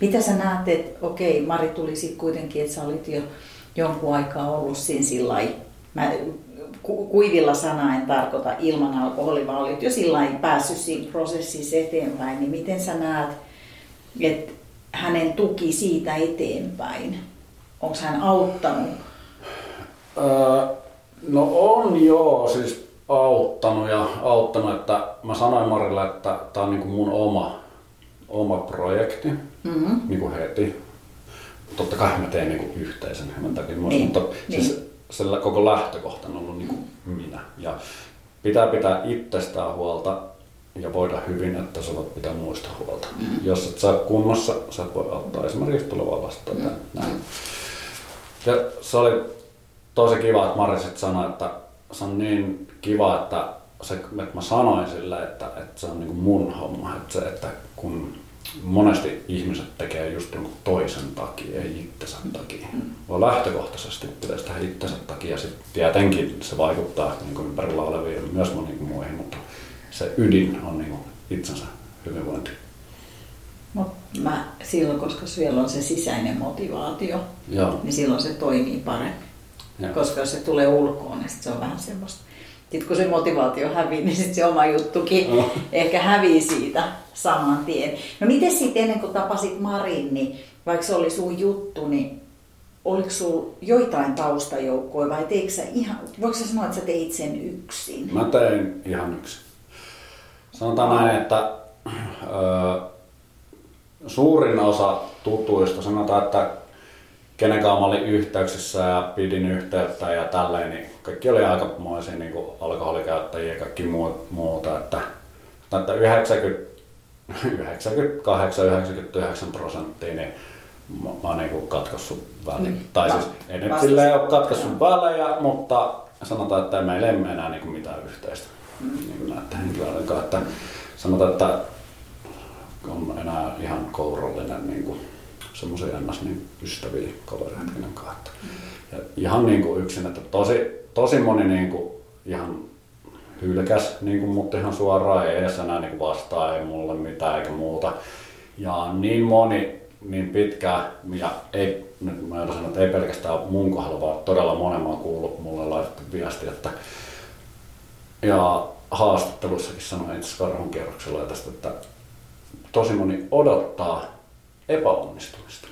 Mitä sä näet, että okei, Mari tuli sitten kuitenkin, että sä olit jo jonkun aikaa ollut siinä sillä mä ku, kuivilla sana en tarkoita ilman alkoholia, vaan olit jo sillä päässyt siinä prosessissa eteenpäin, niin miten sä näet, että hänen tuki siitä eteenpäin, onko hän auttanut? Öö, no on joo, siis auttanut ja auttanut, että mä sanoin Marille, että tämä on niin kuin mun oma, oma projekti mm-hmm. niin kuin heti. Totta kai mä teen niin yhteisen hänen takia, niin, mutta niin. siis sillä koko lähtökohta on ollut niin kuin minä. Ja pitää pitää itsestään huolta ja voida hyvin, että sä voit pitää muista huolta. Mm. Jos et saa kunnossa, sä et voi auttaa esimerkiksi tulevaa lasta mm. näin. Ja se oli tosi kiva, että Marisit sanoi, että se on niin kiva, että, se, että mä sanoin sille, että, että se on niin mun homma. Että, se, että kun monesti ihmiset tekee just jonkun toisen takia, ei itsensä takia. Mm. Vaan lähtökohtaisesti pitäisi tehdä itsensä takia. Sitten tietenkin se vaikuttaa niin kuin ympärillä oleviin myös moniin muihin, mutta se ydin on niin kuin itsensä hyvinvointi. Mut mä silloin, koska siellä on se sisäinen motivaatio, Joo. niin silloin se toimii paremmin. Joo. Koska jos se tulee ulkoon, niin se on vähän semmoista. Sitten kun se motivaatio hävii, niin sitten se oma juttukin no. ehkä hävii siitä saman tien. No miten sitten ennen kuin tapasit Marin, niin vaikka se oli sun juttu, niin oliko sulla joitain taustajoukkoja vai teikö sä ihan, voiko sä sanoa, että sä teit sen yksin? Mä tein ihan yksin. Sanotaan näin, että ö, suurin osa tutuista, sanotaan, että kenen kanssa mä olin yhteyksissä ja pidin yhteyttä ja tälleen, niin kaikki oli aikamoisia niin kuin alkoholikäyttäjiä ja kaikki muuta, että, että 90 98-99 prosenttia, niin mä, mä oon niin katkaissut väliin. Mm. Tai siis ei nyt silleen ole katkaissut välejä, mutta sanotaan, että meillä ei enää niin kuin mitään yhteistä mm. niin näiden henkilöiden kanssa. Että sanotaan, että on enää ihan kourallinen niin kuin semmoisia ennäs niin ystäviä kavereita. Mm. Ja ihan niin kuin yksin, että tosi, tosi moni niin kuin ihan hylkäs niin kuin mut ihan suoraan, ei edes enää niin vastaa, ei mulle mitään eikä muuta. Ja niin moni, niin pitkään, ja ei, nyt mä sanoa, että ei pelkästään mun kohdalla, vaan todella monen mä kuullut mulle laitettu viesti, että ja haastattelussakin sanoin itse karhun kierroksella tästä, että tosi moni odottaa epäonnistumista.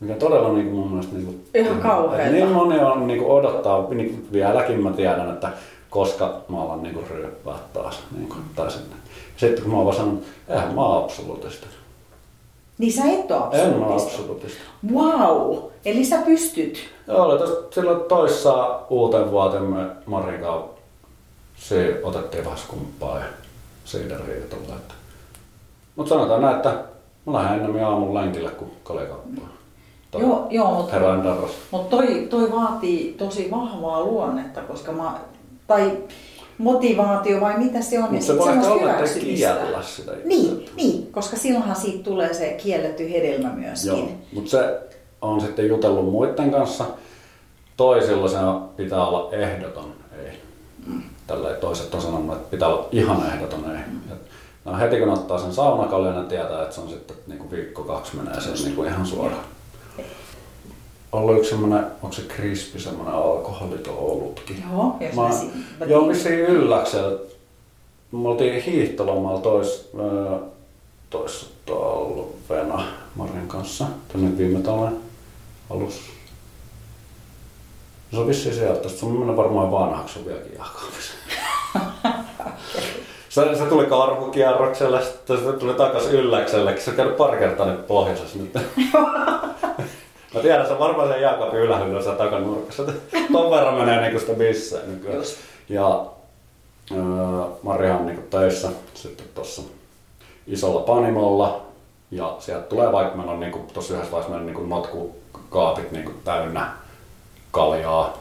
Mikä todella niin kuin mun mielestä... Niin kuin, Ihan kauheeta. Niin moni on, niin kuin odottaa, niin vieläkin mä tiedän, että koska mä alan niinku ryöppää taas. Niinku, tai sinne. Sitten kun mä oon vaan sanonut, eihän mä oon absoluutista. Niin sä et ole absoluutista? En ole absoluutista. Wow! Eli sä pystyt? Joo, oli tosta, silloin toissa uuteen vuoteen me Marin kanssa se otettiin vähän skumppaa ja ja tulla. Mutta sanotaan näin, että mä lähden ennemmin aamun lenkille kuin kalekauppaan. Joo, joo mutta, mutta toi, toi vaatii tosi vahvaa luonnetta, koska mä tai motivaatio vai mitä se on. Mutta se voi olla, että kiellä sitä Niin, niin, koska silloinhan siitä tulee se kielletty hedelmä myöskin. Joo, mutta se on sitten jutellut muiden kanssa. Toisilla se pitää olla ehdoton ei. Mm. Tällä toiset on sanonut, että pitää olla ihan ehdoton ei. Mm. No heti kun ottaa sen saunakaljan, niin tietää, että se on sitten niin kuin viikko kaksi menee se niin kuin ihan suoraan ollut yksi semmoinen, onko se krispi, semmoinen alkoholiton olutkin. Joo, jos mä, mä Joo, vissiin ylläksellä. Me oltiin hiihtolomalla tois, toissa talvena Marin kanssa, tänne viime talven alussa. Se on vissiin sieltä. Se on mennyt varmaan vanhaksi on vieläkin jääkaapissa. *laughs* *laughs* Se, se tuli karhukierrokselle, sitten se tuli takas ylläkselle, se on käynyt pari kertaa nyt pohjoisessa nyt. *laughs* Mä tiedän, se on varmaan sen jääkaapin ylähyllyssä takanurkassa. Ton verran menee niinku sitä missään nykyään. Just. Ja öö, Maria on niinku töissä sitten tuossa isolla panimolla. Ja sieltä tulee vaikka meillä on niinku, tossa yhdessä vaiheessa meillä niinku notkukaapit niinku täynnä kaljaa,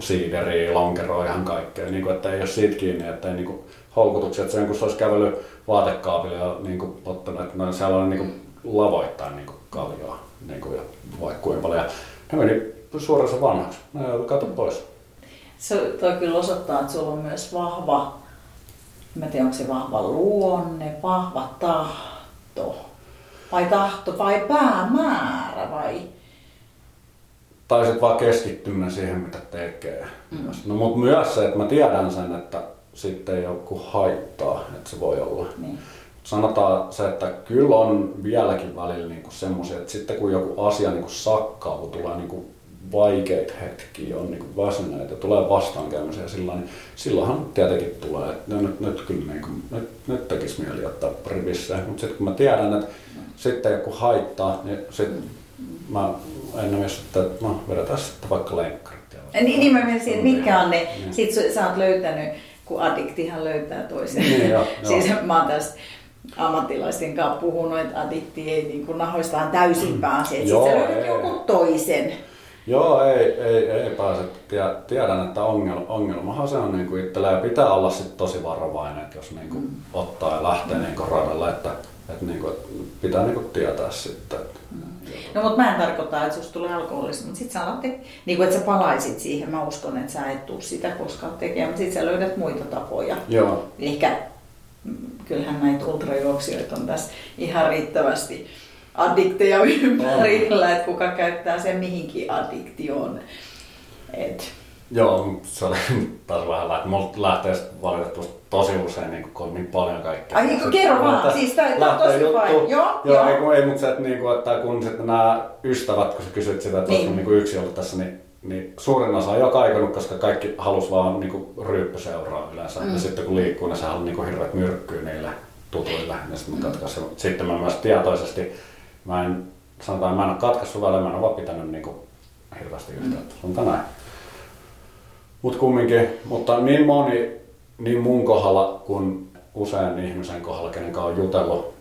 siideriä, lonkeroa ihan kaikkea. Niinku, että ei ole siitä kiinni, että ei niinku houkutuksia. Että sen kun se olisi kävellyt vaatekaapille ja niinku, ottanut, että no, siellä on niinku lavoittain niinku kaljaa. Niinku, ja vaikka kuinka paljon. Ja he meni suoraan vanhaksi. Ne joutui kato pois. Se toi kyllä osoittaa, että sulla on myös vahva, mä tiedän onko se vahva luonne, vahva tahto. Vai tahto vai päämäärä vai? Tai sitten vaan keskittyminen siihen, mitä tekee. Mm. No, mutta myös se, että mä tiedän sen, että sitten ole kuin haittaa, että se voi olla. Niin. Sanotaan se, että kyllä on vieläkin välillä niinku semmoisia, että sitten kun joku asia niinku sakkaa, kun tulee niinku vaikeita hetkiä, on niinku väsyneitä ja tulee vastaankäymisiä sillä niin silloinhan tietenkin tulee, että no, nyt, nyt kyllä niinku, nyt, nyt tekisi mieli ottaa rivissä. Mutta sitten kun mä tiedän, että sitten joku haittaa, niin sitten mä ennen myös, että no vedetään sitten vaikka lenkkarit. Niin, niin mä mietin, että mitkä on ne, Niin. sit sä oot löytänyt, kun addiktihan löytää toisen. Niin, joo, *laughs* siis joo. mä oon tästä ammattilaisten kanssa puhunut, että addikti ei niin kuin nahoistaan täysin pääse, että sit löydät ei. joku toisen. Joo, ei, ei, ei pääse. Tie- Tiedän, että ongelma, ongelmahan se on niin itsellä ja pitää olla sit tosi varovainen, että jos niin kuin ottaa ja lähtee niin kuin radalle, että, että, niin kuin, että pitää niin kuin tietää sitten. Että, No mutta mä en tarkoita, että susta tulee alkoholismi, mutta sit sä alat te- niin kuin, että sä palaisit siihen. Mä uskon, että sä et tuu sitä koskaan tekemään, mutta sit sä löydät muita tapoja. Joo, Ehkä mm, kyllähän näitä ultrajuoksijoita on tässä ihan riittävästi addikteja *laughs* ympärillä, että kuka käyttää sen mihinkin addiktioon. Et, joo se oli taas vähän lähtee. Mulla lähtee valitettavasti tosi usein, niin kun on niin paljon kaikkea. Ai, niin, kerro vaan. Siis tää- tää on tosi juttu. fine. Joo, joo. joo. Ei, kun, ei mutta se, että, niin kuin, että kun sitten nämä ystävät, kun sä kysyt sitä, että Niin. niin. niin kuin yksi ollut tässä, niin, niin suurin osa on jo kaikunut, koska kaikki halus vaan niin kuin ryyppyseuraa yleensä. Mm. Ja sitten kun liikkuu, niin sehän on niin kuin hirveät myrkkyä niille tutuille. Ja sitten mä katkaisin. Mutta Sitten mä myös tietoisesti, mä en, sanotaan, mä en ole katkaissut välillä, mä en ole vaan pitänyt niin kuin hirveästi yhteyttä. Sanotaan näin. Mutta kumminkin, mutta niin moni, niin mun kohdalla kuin usein ihmisen kohdalla, kenen kanssa on jutellut,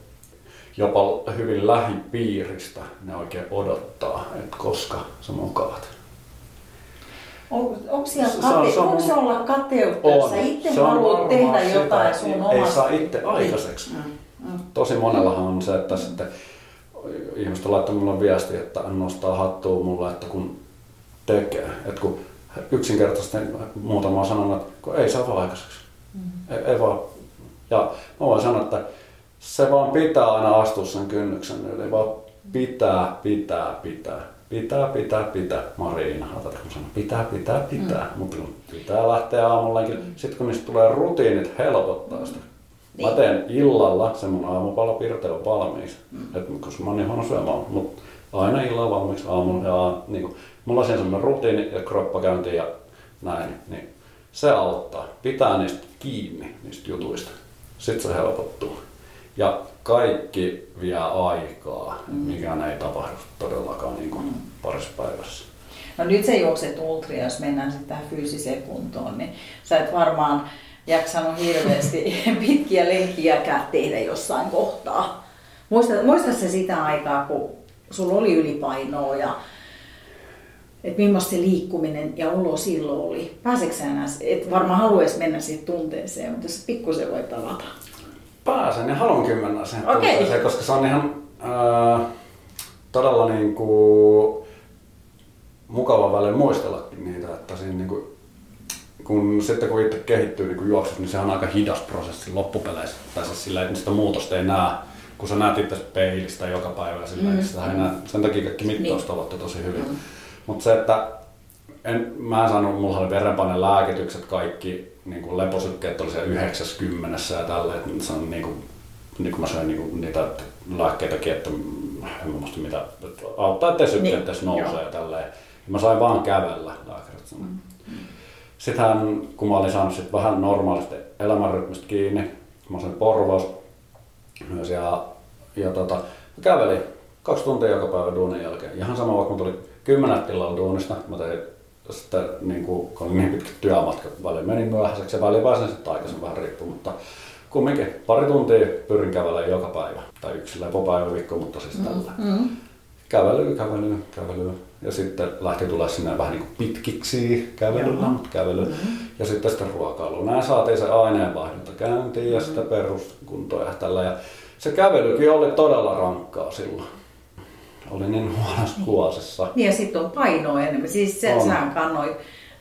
jopa hyvin lähipiiristä, ne oikein odottaa, että koska sä mukaat. on, onko, siellä on- kate, se on onko se olla kateutta, jos sä itse Se on haluat tehdä sitä, jotain että sun Ei omasta... saa itse aikaiseksi. Mm, mm. Tosi monellahan on se, että sitten ihmiset laittaa mulle viestiä, että nostaa hattua mulle, että kun tekee. Että kun yksinkertaisesti muutama on sanonut, että kun ei saa vaan aikaiseksi. Ei, ei vaan. Ja mä voin sanoa, että se vaan pitää aina astua sen kynnyksen yli. Vaan pitää, pitää, pitää. Pitää, pitää, pitää. Mariina, otatko mä sanon, pitää, pitää, pitää. Mm. Mutta kun pitää lähteä aamullakin. Mm. Sitten kun niistä tulee rutiinit, helpottaa sitä. Mä Niin. teen illalla sen mun aamupalapirte on valmiiksi. Mm. Et, koska mä oon niin huono syömään. Mutta aina illalla valmiiksi aamulla. Ja, niin kun, mulla on siinä semmoinen rutiini ja kroppa käyntiin ja näin. Niin se auttaa. Pitää niistä kiinni, niistä jutuista. Sitten se helpottuu. Ja kaikki vie aikaa, mm. mikään ei tapahdu todellakaan niin kuin parissa päivässä. No nyt sä juokset ultria, jos mennään sitten tähän fyysiseen kuntoon, niin sä et varmaan jaksanut hirveästi *laughs* pitkiä lenkkiäkään tehdä jossain kohtaa. Muista, muista se sitä aikaa, kun sulla oli ylipainoa ja että millaista se liikkuminen ja olo silloin oli. Pääseekö sä enää, et varmaan haluaisi mennä siihen tunteeseen, mutta jos pikkusen voit avata. Pääsen ja haluankin mennä siihen Okei. tunteeseen, koska se on ihan ää, todella niin kuin, mukava välillä muistellakin niitä, että siinä niin kuin, kun sitten kun itse kehittyy niin juoksussa, niin se on aika hidas prosessi loppupeleissä. Tai siis sillä, että sitä muutosta ei näe, kun sä näet itse peilistä joka päivä. Sillä, mm. sitä ei näe. Sen takia kaikki mittaustavat on tosi hyvin. Mm. Mutta se, että en, mä en saanut, mulla oli verenpaineen lääkitykset kaikki, niin kuin leposykkeet oli siellä 90 ja tälleen, että se on niin kuin, niin kuin mä söin niin kuin niitä lääkkeitäkin, että en mä muista mitä, että auttaa, ettei sykkeet Niin, nousee joo. ja tälleen. mä sain vaan kävellä, lääkärit sanoi. Sittenhän, kun mä olin saanut sit vähän normaalista elämänrytmistä kiinni, mä sain porvaus myös ja, ja tota, mä kävelin kaksi tuntia joka päivä duunin jälkeen. Ihan sama vaikka mä tulin kymmenet illalla duunista, mä tein sitten niin kuin, kun oli niin pitkä työmatka, välillä meni myöhäiseksi ja välillä pääsin sitten aikaisin vähän riippuu, mutta kumminkin pari tuntia pyrin kävelemään joka päivä. Tai yksi lepopäivä viikko, mutta siis tällä. Mm. Kävely, kävely, kävely. Ja sitten lähti tulla sinne vähän niin kuin pitkiksi kävelyllä, mutta kävely. Mm-hmm. Ja sitten sitä ruokailu. Nämä saatiin se aineenvaihdunta käyntiin ja sitä peruskuntoa ja tällä. Ja se kävelykin oli todella rankkaa silloin. Oli niin huonossa kuosessa. Niin ja sitten on painoa enemmän. Siis se, On. sähän kannoit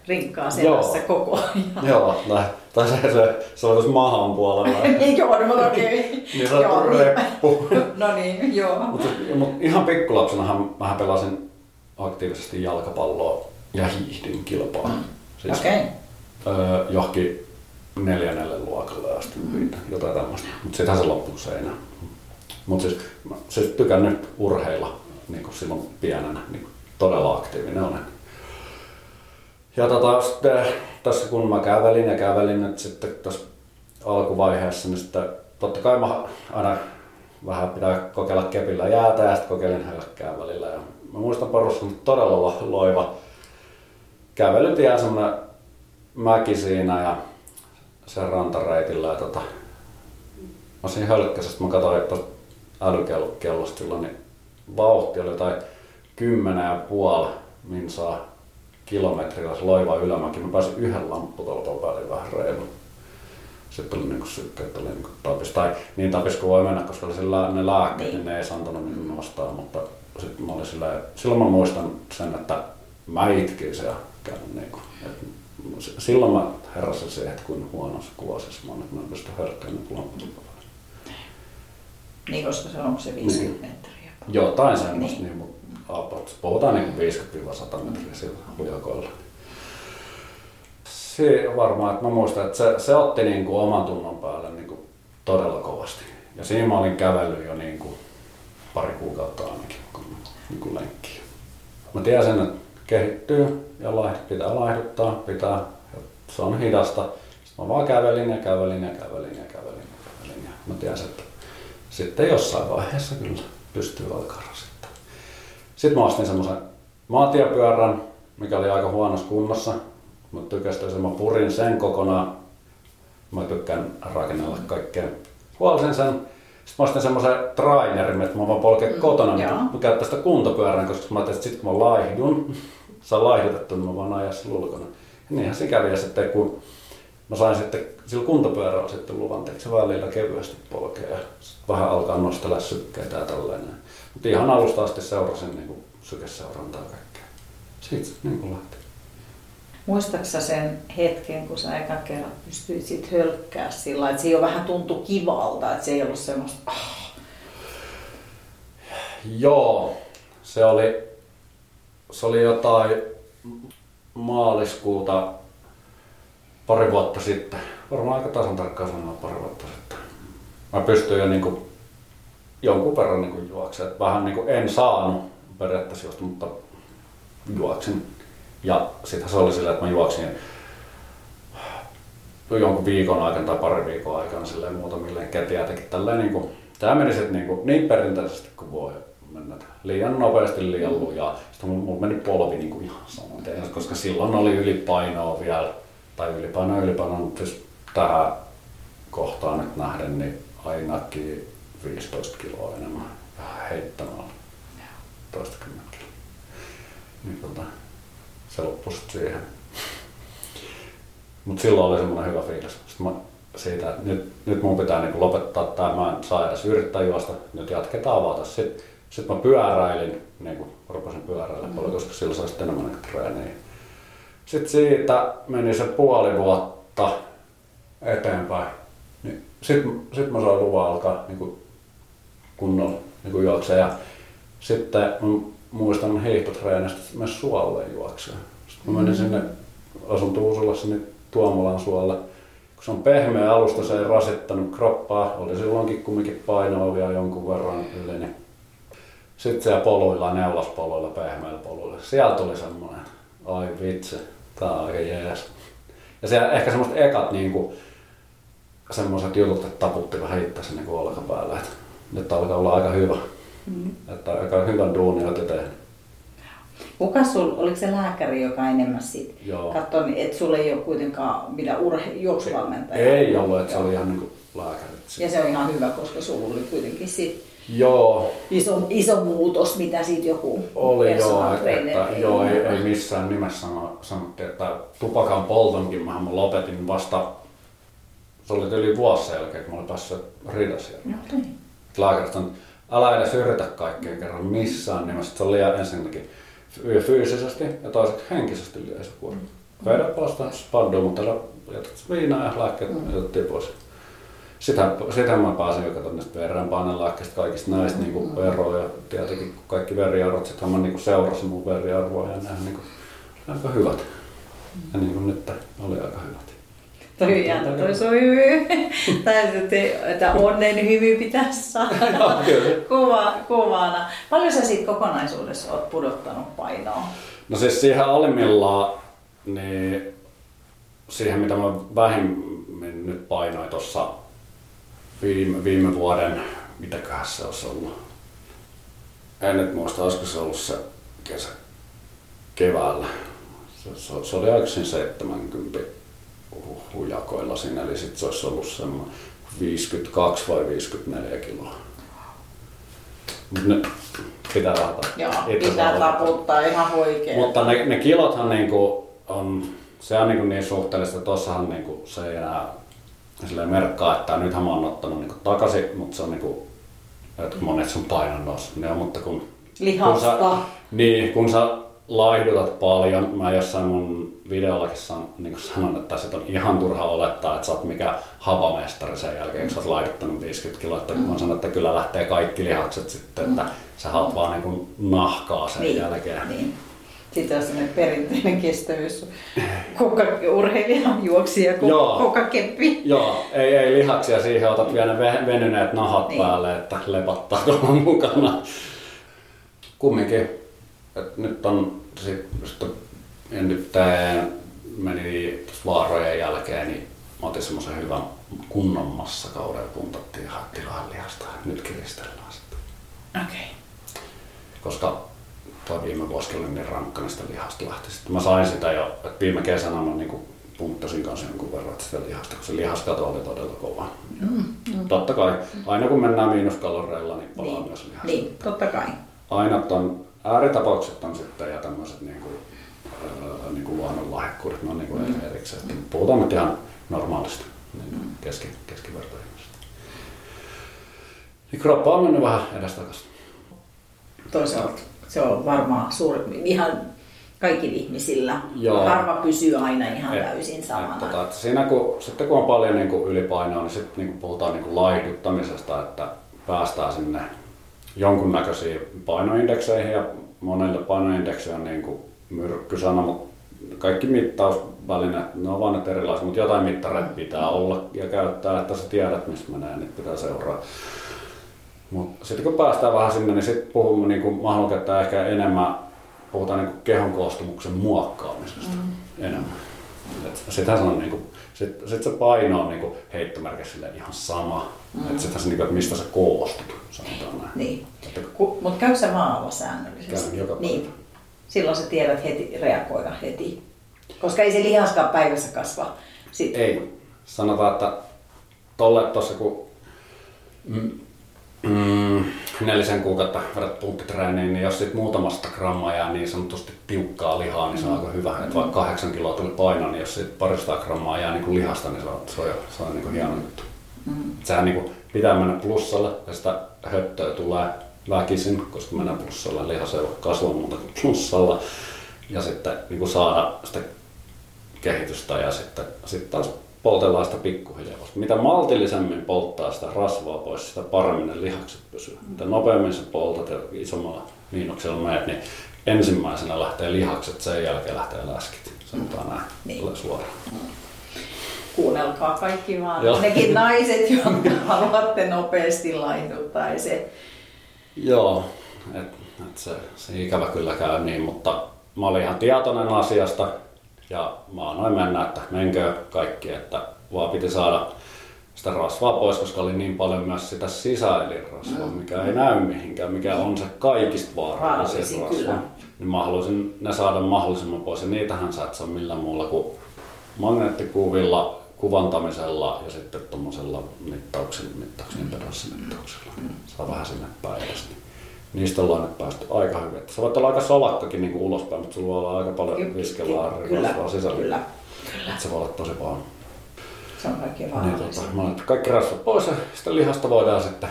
rinkkaa selässä koko ajan. Joo, tai, tai se, se, se oli tuossa mahan puolella. *laughs* joo, no okei. niin sanottu reppu. *laughs* No niin, joo. Mutta mut ihan pikkulapsenahan mähän pelasin aktiivisesti jalkapalloa ja hiihdin kilpaa. Siis Okei. öö, johonkin neljännelle luokalle asti mm. jotain tämmöistä. Mutta sitähän se loppui se enää. Mutta siis, mä siis tykännyt urheilla niin kuin silloin pienenä, niin kuin todella aktiivinen olen. Ja tota, sitten, tässä kun mä kävelin ja kävelin, että sitten tässä alkuvaiheessa, niin sitten totta kai mä aina vähän pitää kokeilla kepillä jäätä ja sitten kokeilin hölkkää välillä. Ja mä muistan oli todella lo- loiva kävelytie, semmoinen mäki siinä ja sen rantareitillä. Ja tota, mä siinä hölkkäsessä, mä katsoin tuosta älykellosta silloin, niin vauhti oli jotain kymmenen ja puoli minsaa kilometriä, se loiva ylämäki. Mä pääsin yhden lampputolpan päälle vähän reilu. Sitten tuli niinku sykkeet, tuli niinku tapis. Tai niin tapis kuin voi mennä, koska oli sillä ne lääkkeet, niin ne ei antanut niinku nostaa. Mutta sitten mä olin sillä, silloin mä muistan sen, että mä itkin siellä niinku. Et s- silloin mä heräsin siihen, että kuin huonossa kuosissa mä oon, että mä en pysty hörkkään niinku lampputolpan. Niin, koska se on se 50 Niin. metriä. Jotain semmoista, Niin. niin, mutta about. puhutaan niin 50-100 metriä sillä hujakoilla. Se varmaan, että mä muistan, että se, se otti niin kuin oman tunnon päälle niin kuin todella kovasti. Ja siinä mä olin kävellyt jo niin kuin pari kuukautta ainakin, kun niin kuin lenkkiä. Mä tiesin, että kehittyy ja laihd- pitää laihduttaa, pitää, se on hidasta. Sitten mä vaan kävelin ja kävelin ja kävelin ja kävelin ja kävelin. Ja mä tiesin, että sitten jossain vaiheessa kyllä pystyy alkaa rasittaa. Sitten mä ostin semmoisen maatiepyörän, mikä oli aika huonossa kunnossa. Mä tykästyin sen, mä purin sen kokonaan. Mä tykkään rakennella kaikkea. Huolsin sen. Sitten mä ostin semmoisen trainerin, että mä voin polkea mm, kotona, mutta mä käytän sitä kuntopyörän, koska mä ajattelin, että sit kun mä laihdun, saa laihdutettu, niin mä voin ajaa sen ulkona. Ja niinhän se kävi, ja sitten kun mä sain sitten sillä kuntopyörällä sitten luvan, että se välillä kevyesti polkee ja vähän alkaa nostella sykkeitä ja tällainen. Mutta ihan alusta asti seurasin niin sykeseurantaa kaikkea. Siitä se niin kuin lähti. Muistatko sen hetken, kun sä ekan kerran pystyit sit hölkkää sillä että se jo vähän tuntui kivalta, että se ei ollut semmoista, ah, Joo, se oli, se oli jotain maaliskuuta pari vuotta sitten. Varmaan aika tasan tarkkaan sanoa pari vuotta sitten. Mä pystyin jo niinku jonkun verran niinku juoksemaan. Vähän niinku en saanut periaatteessa juosta, mutta juoksin. Ja sitten se oli silleen, että mä juoksin jonkun viikon aikana tai pari viikon aikana silleen muutamille ketiä teki tälleen niinku, tää meni sitten niinku niin perinteisesti kuin voi mennä. Liian nopeasti, liian lujaa. Sitten mulla, mulla meni polvi niinku ihan saman tien, koska silloin oli ylipainoa vielä, tai ylipainoa ylipainoa, mutta siis tähän kohtaan nyt nähden, niin ainakin 15 kiloa enemmän vähän heittämällä. Toistakymmentä kiloa. Niin tota, se loppui sitten siihen. Mutta silloin oli semmoinen hyvä fiilis. Sitten mä siitä, että nyt, nyt mun pitää niinku lopettaa tämä, mä en saa edes yrittää juosta, nyt jatketaan vaan tässä. Sitten sit mä pyöräilin, niin kuin rupesin pyöräillä mm. paljon, koska silloin sai sitten enemmän treeniä. Sitten siitä meni se puoli vuotta eteenpäin. Niin sitten sit mä sain luvan alkaa niinku kunnolla niinku juoksea. Ja sitten mä muistan hiihtotreenistä, että mä suolle juokseen. Sitten mä menin sinne, asun Tuusulassa, niin Tuomolan suolle. Kun se on pehmeä alusta, se ei rasittanut kroppaa. Oli silloinkin kumminkin painoa vielä jonkun verran yli. Niin Sitten siellä poluilla, neulaspoluilla, pehmeillä poluilla, siellä tuli semmoinen, ai vitsi, tää on aika jees. Ja siellä ehkä semmoiset ekat niinku, semmoiset jutut, että taputti vähän itse niin olkapäälle. Että nyt alkaa olla aika hyvä. Mm. Että aika hyvän duunin olette tehnyt. Kuka sul, oliko se lääkäri, joka enemmän sit katsoi, niin että sulla ei ole kuitenkaan mitä urhe, juoksuvalmentaja? Ei ollut, että se oli ihan niinku lääkärit. Ja se on ihan hyvä, koska sulla oli kuitenkin sit Joo, iso, iso muutos, mitä siitä joku oli joo, että, joo, ei, ei missään nimessä sano, sanottiin, että tupakan poltonkin mä lopetin vasta, se oli yli vuosi sen jälkeen, kun mä olin päässyt. Okei. lääkärit on, älä edes yritä kaikkea kerran missään nimessä. Se on liian ensinnäkin fy- fyysisesti ja toiseksi henkisesti liian iso kuorma. Vedä palasta spadua, mutta jatkat viinaa ja lääkkeet mm. pois. Sitähän, sitähän mä pääsin jo katsomaan näistä verenpainelääkkeistä, kaikista näistä mm. niin eroja. Ja tietenkin kun kaikki veriarvot, sitten mä niin seurasin mun veriarvoja ja nehän niin aika hyvät. Ja niin kuin nyt oli aika hyvät. Toi on jännä, toi hymy. *laughs* Täytyy, että onnen hymy pitäisi saada. *laughs* Kova, kovana. Paljon sä siitä kokonaisuudessa oot pudottanut painoa? No siis siihen alimmillaan, niin siihen mitä mä vähimmin nyt painoin tuossa viime, viime vuoden, mitäköhän se olisi ollut. En nyt muista, olisiko se ollut se kesä keväällä. Se, se, se oli aikaisin 70 hu- hujakoilla siinä, eli sitten se olisi ollut semmoinen 52 vai 54 kiloa. Mut nyt pitää rahata. Joo, itse pitää taputtaa ihan oikein. Mutta ne, ne kilothan niinku on, se on niinku niin suhteellista, tossahan niinku se ei enää silleen merkkaa, että nythän mä oon ottanut niinku takaisin, mutta se on niinku, että monet sun painon noussut. Ne on, mutta kun, Lihasta. kun sä, niin, kun sä laihdutat paljon, mä jossain mun videollakin san, niin sanon, että sit on ihan turha olettaa, että sä oot mikä hapamestari sen jälkeen, kun sä oot laihduttanut 50 kiloa. Että mä sanon, että kyllä lähtee kaikki lihakset sitten, että sä oot vaan niin kuin nahkaa sen niin, jälkeen. Niin. Sitten on sellainen perinteinen kestävyys. Kuka urheilija, juoksija, Joo. kuka keppi. Joo, ei, ei lihaksia siihen, otat vielä ne ve- venyneet nahat Niin. päälle, että lepattaa tuolla mukana. Kumminkin, että nyt on sit, sit, nyt meni vaarojen jälkeen, niin mä otin semmoisen hyvän kunnon massakauden ja puntattiin ihan tilahan lihasta. Nyt kiristellään sitten. Okei. Okay. Koska tuo viime vuosi oli niin rankka, niin sitä lihasta lähti. Sitten mä sain sitä jo, että viime kesänä mä niinku punttasin kanssa jonkun verran sitä lihasta, kun se lihaskato oli todella kova. Mm, mm. Totta kai, aina kun mennään miinuskaloreilla, niin palaa Niin. myös lihasta. niin, totta kai. Aina on, ääritapaukset on sitten ja tämmöiset niinku, äh, niinku luonnonlahjakkuudet, ne on niinku mm. erikseen. Mm. Puhutaan nyt ihan normaalista niin mm. keski, keskivertoihmisestä. Niin kroppa on mennyt vähän edestakaisin. Toisaalta se on varmaan suuri, ihan kaikilla ihmisillä. Joo. Harva pysyy aina ihan Et- täysin et samana. Tota, että siinä kun, sitten kun on paljon niin kuin ylipainoa, niin sitten niin kuin puhutaan niin kuin laihduttamisesta, että päästään sinne jonkunnäköisiin painoindekseihin ja monelle painoindeksi on niin kuin myrkkysana, mutta kaikki mittausvälineet, ne on vaan nyt erilaisia, mutta jotain mittareita pitää olla ja käyttää, että sä tiedät missä menee, niin pitää seuraa. Mutta sitten kun päästään vähän sinne, niin sitten puhumme, niin kuin, käyttää ehkä enemmän, puhutaan niin kuin kehon koostumuksen muokkaamisesta mm. enemmän. Sittenhän se on niin kuin, sit, sit se paino on niin kuin heittomerkissä ihan sama. Mm. Et sittenhän se niin kuin, että mistä sä koostut, sanotaan näin. Niin. Mutta käy sä maalla säännöllisesti? Käyn joka päivä. Niin. Silloin sä tiedät heti, reagoida heti. Koska ei se lihaskaan päivässä kasva. Sitten. Ei. Sanotaan, että tolle tuossa kun mm, mm, nelisen kuukautta vedät punttitreeniin, niin jos sit muutamasta grammaa jää niin sanotusti tiukkaa lihaa, niin se on aika hyvä. Et vaikka kahdeksan kiloa tuli paino, niin jos sit parista grammaa jää niin kuin lihasta, niin se on, se on, se on niin kuin hieno juttu. Mm. Sehän niin kuin pitää mennä plussalle ja sitä höttöä tulee väkisin, koska mennään plussalle, lihas ei voi kasvaa muuta kuin plussalla. Ja sitten niin kuin saada sitä kehitystä ja sitten, sitten taas poltellaan sitä pikkuhiljaa. Koska mitä maltillisemmin polttaa sitä rasvaa pois, sitä paremmin ne lihakset pysyy. Mitä nopeammin sä poltat ja isommalla miinuksella menet, niin ensimmäisenä lähtee lihakset, sen jälkeen lähtee läskit. Sanotaan näin, Niin. niin. suoraan. Kuunnelkaa kaikki vaan. Joo. Nekin *laughs* naiset, jotka haluatte nopeasti laihduttaa. Ei se, Joo, Et, et se, se ikävä kyllä käy niin, mutta mä olin ihan tietoinen asiasta ja mä annoin mennä, että menkö kaikki, että vaan piti saada sitä rasvaa pois, koska oli niin paljon myös sitä sisäelinrasvaa, Mm. mikä ei näy mihinkään, mikä on se kaikista vaarallisin rasva. kyllä. Niin mä haluaisin ne saada mahdollisimman pois ja niitähän sä et saa millään muulla kuin magneettikuvilla, kuvantamisella ja sitten tuommoisella mittauksen, mittauksen perässimittauksella. Saa vähän sinne päivästä. Niistä ollaan nyt päästy aika hyvin. Että Sä voit olla aika solakkakin niin kuin ulospäin, mutta sulla voi olla aika paljon kyllä, rasvaa sisällä. kyllä. Että se voi olla tosi paha. Se on kaikki Niin, tota, mä olen, kaikki rasvat pois ja sitten lihasta voidaan sitten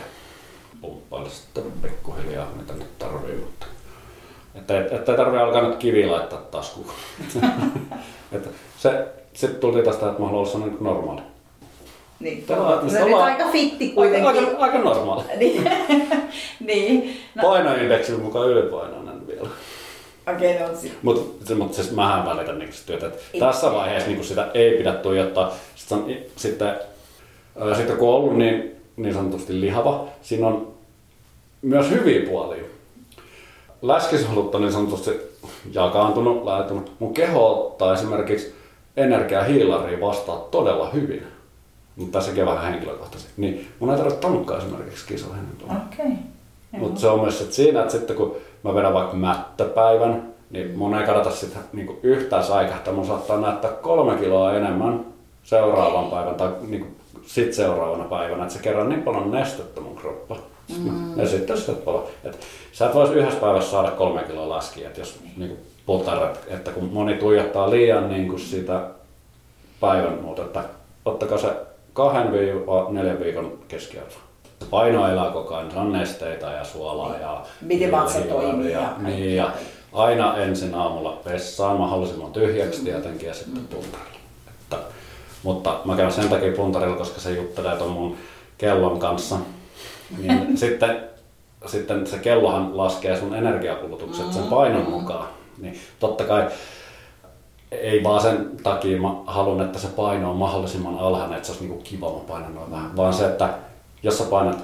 pumppailla sitten pikkuhiljaa, mitä nyt tarvii. Mutta että, että ei tarvii alkaa nyt kivi laittaa taskuun. *laughs* *laughs* että se, sitten tuli tästä, että mä haluan olla sellainen normaali. Niin, tuo, on- se nyt ollaan- aika fitti kuitenkin. Aika, aika, aika normaali. *laughs* niin. niin. No, Painoindeksin mukaan ylipainoinen vielä. okei, okay, no sit. Mutta mut siis mähän välitän niinku sitä työtä, tässä vaiheessa niinku sitä ei pidä tuijottaa. Sitten, sitten, ää, sitten kun on ollut niin, niin sanotusti lihava, siinä on myös hyviä puolia. Läskisolutta niin sanotusti jakaantunut, laajentunut. Mun keho ottaa esimerkiksi energiahiilaria vastaan todella hyvin. Mutta tässäkin vähän henkilökohtaisesti. Niin mun ei tarvitse tankkaa esimerkiksi kisoihin. Okei. Okay. Mutta se on myös sit siinä, että sitten kun mä vedän vaikka mättöpäivän, niin mun ei kannata sitä niinku yhtään säikähtää. Mun saattaa näyttää kolme kiloa enemmän seuraavan päivän tai niinku sit seuraavana päivänä, että se kerran niin paljon nestettä mun kroppa. Mm. Ja sitten sitä paljon. Et sä et vois yhdessä päivässä saada kolme kiloa laskiä, että jos niinku puhutaan, että- että kun moni tuijottaa liian niinku sitä päivän, mutta että ottakaa se kahden viiva neljän viikon keskiarvo. Paino elää koko ajan, on nesteitä ja suolaa ja Miten vatsa toimii ja ja, niin, ja aina ensin aamulla vessaan mahdollisimman tyhjäksi tietenkin ja sitten puntarilla. Että, mutta mä käyn sen takia puntarilla, koska se juttelee ton mun kellon kanssa. Niin *laughs* sitten, sitten se kellohan laskee sun energiakulutukset sen painon mukaan. Niin totta kai ei vaan sen takia mä haluan, että se paino on mahdollisimman alhainen, että se olisi niinku kiva, mä painan noin vähän. Vaan se, että jos sä painat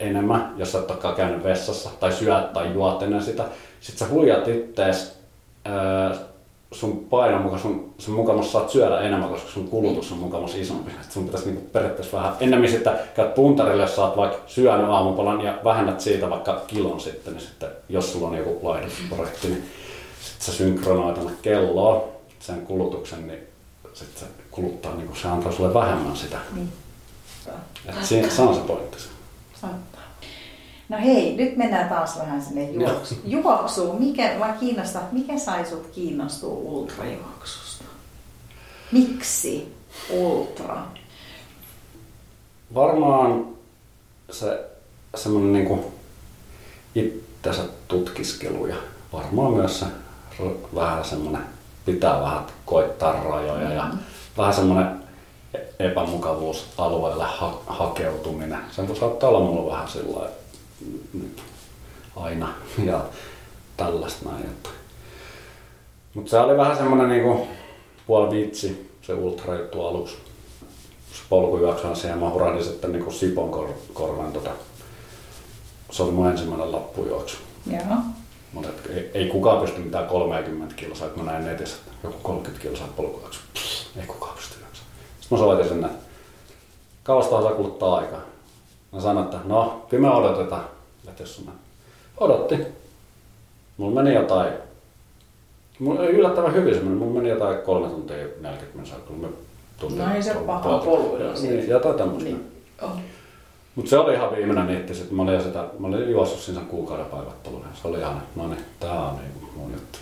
enemmän, jos sä et olekaan käynyt vessassa tai syöt tai juot ennen sitä, sit sä huijat ittees ää, sun painon mukaan, sun, sun mukamas saat syödä enemmän, koska sun kulutus on mukamas isompi. Et sun pitäisi niinku periaatteessa vähän, ennemmin sitten käyt puntarille, jos sä oot vaikka syönyt aamupalan ja vähennät siitä vaikka kilon sitten, niin sitten jos sulla on joku laihdutusprojekti, niin sitten sä synkronoit kelloon sen kulutuksen, niin sitten se kuluttaa, niin se antaa sulle vähemmän sitä. Niin. Et siinä, se on se pointti. Saattaa. No hei, nyt mennään taas vähän sinne juoksu. juoksuun. Mikä, mä kiinnostaa, mikä sai sut kiinnostua ultrajuoksusta? Miksi ultra? Varmaan se semmoinen niinku itsensä tutkiskelu ja varmaan myös se vähän semmoinen pitää vähän koittaa rajoja ja vähän semmoinen epämukavuusalueelle ha- hakeutuminen. Se saattaa olla mulla vähän sillä nyt aina *laughs* ja tällaista näin. Että. Mutta se oli vähän semmoinen niinku puoli vitsi se ultrajuttu aluksi. Se polkujuoksuhan siihen mä hurahdin sitten niinku Sipon kor- korvan tota. Se oli mun ensimmäinen lappujuoksu. Joo. Mutta ei, ei, kukaan pysty mitään 30 kilsaa, että mä näin netissä, että joku 30 kilsaa polkujuoksu. Ei kukaan pysty juoksemaan. Sitten mä soitin sinne, kauas tahansa kuluttaa aikaa. Mä sanoin, että no, kyllä me odotetaan, että jos näin. Odotti. Mulla meni jotain, mulla oli yllättävän hyvin se meni, mulla meni jotain kolme tuntia 40 minuuttia, kun. No ei se paha polku- poluilla Niin, jotain tämmöistä. Niin. On. Mutta se oli ihan viimeinen niitti, sit mä olin, sitä, mä olin juossut siinä sen kuukauden päivättelun se oli ihan, no niin, tää on niin mun juttu.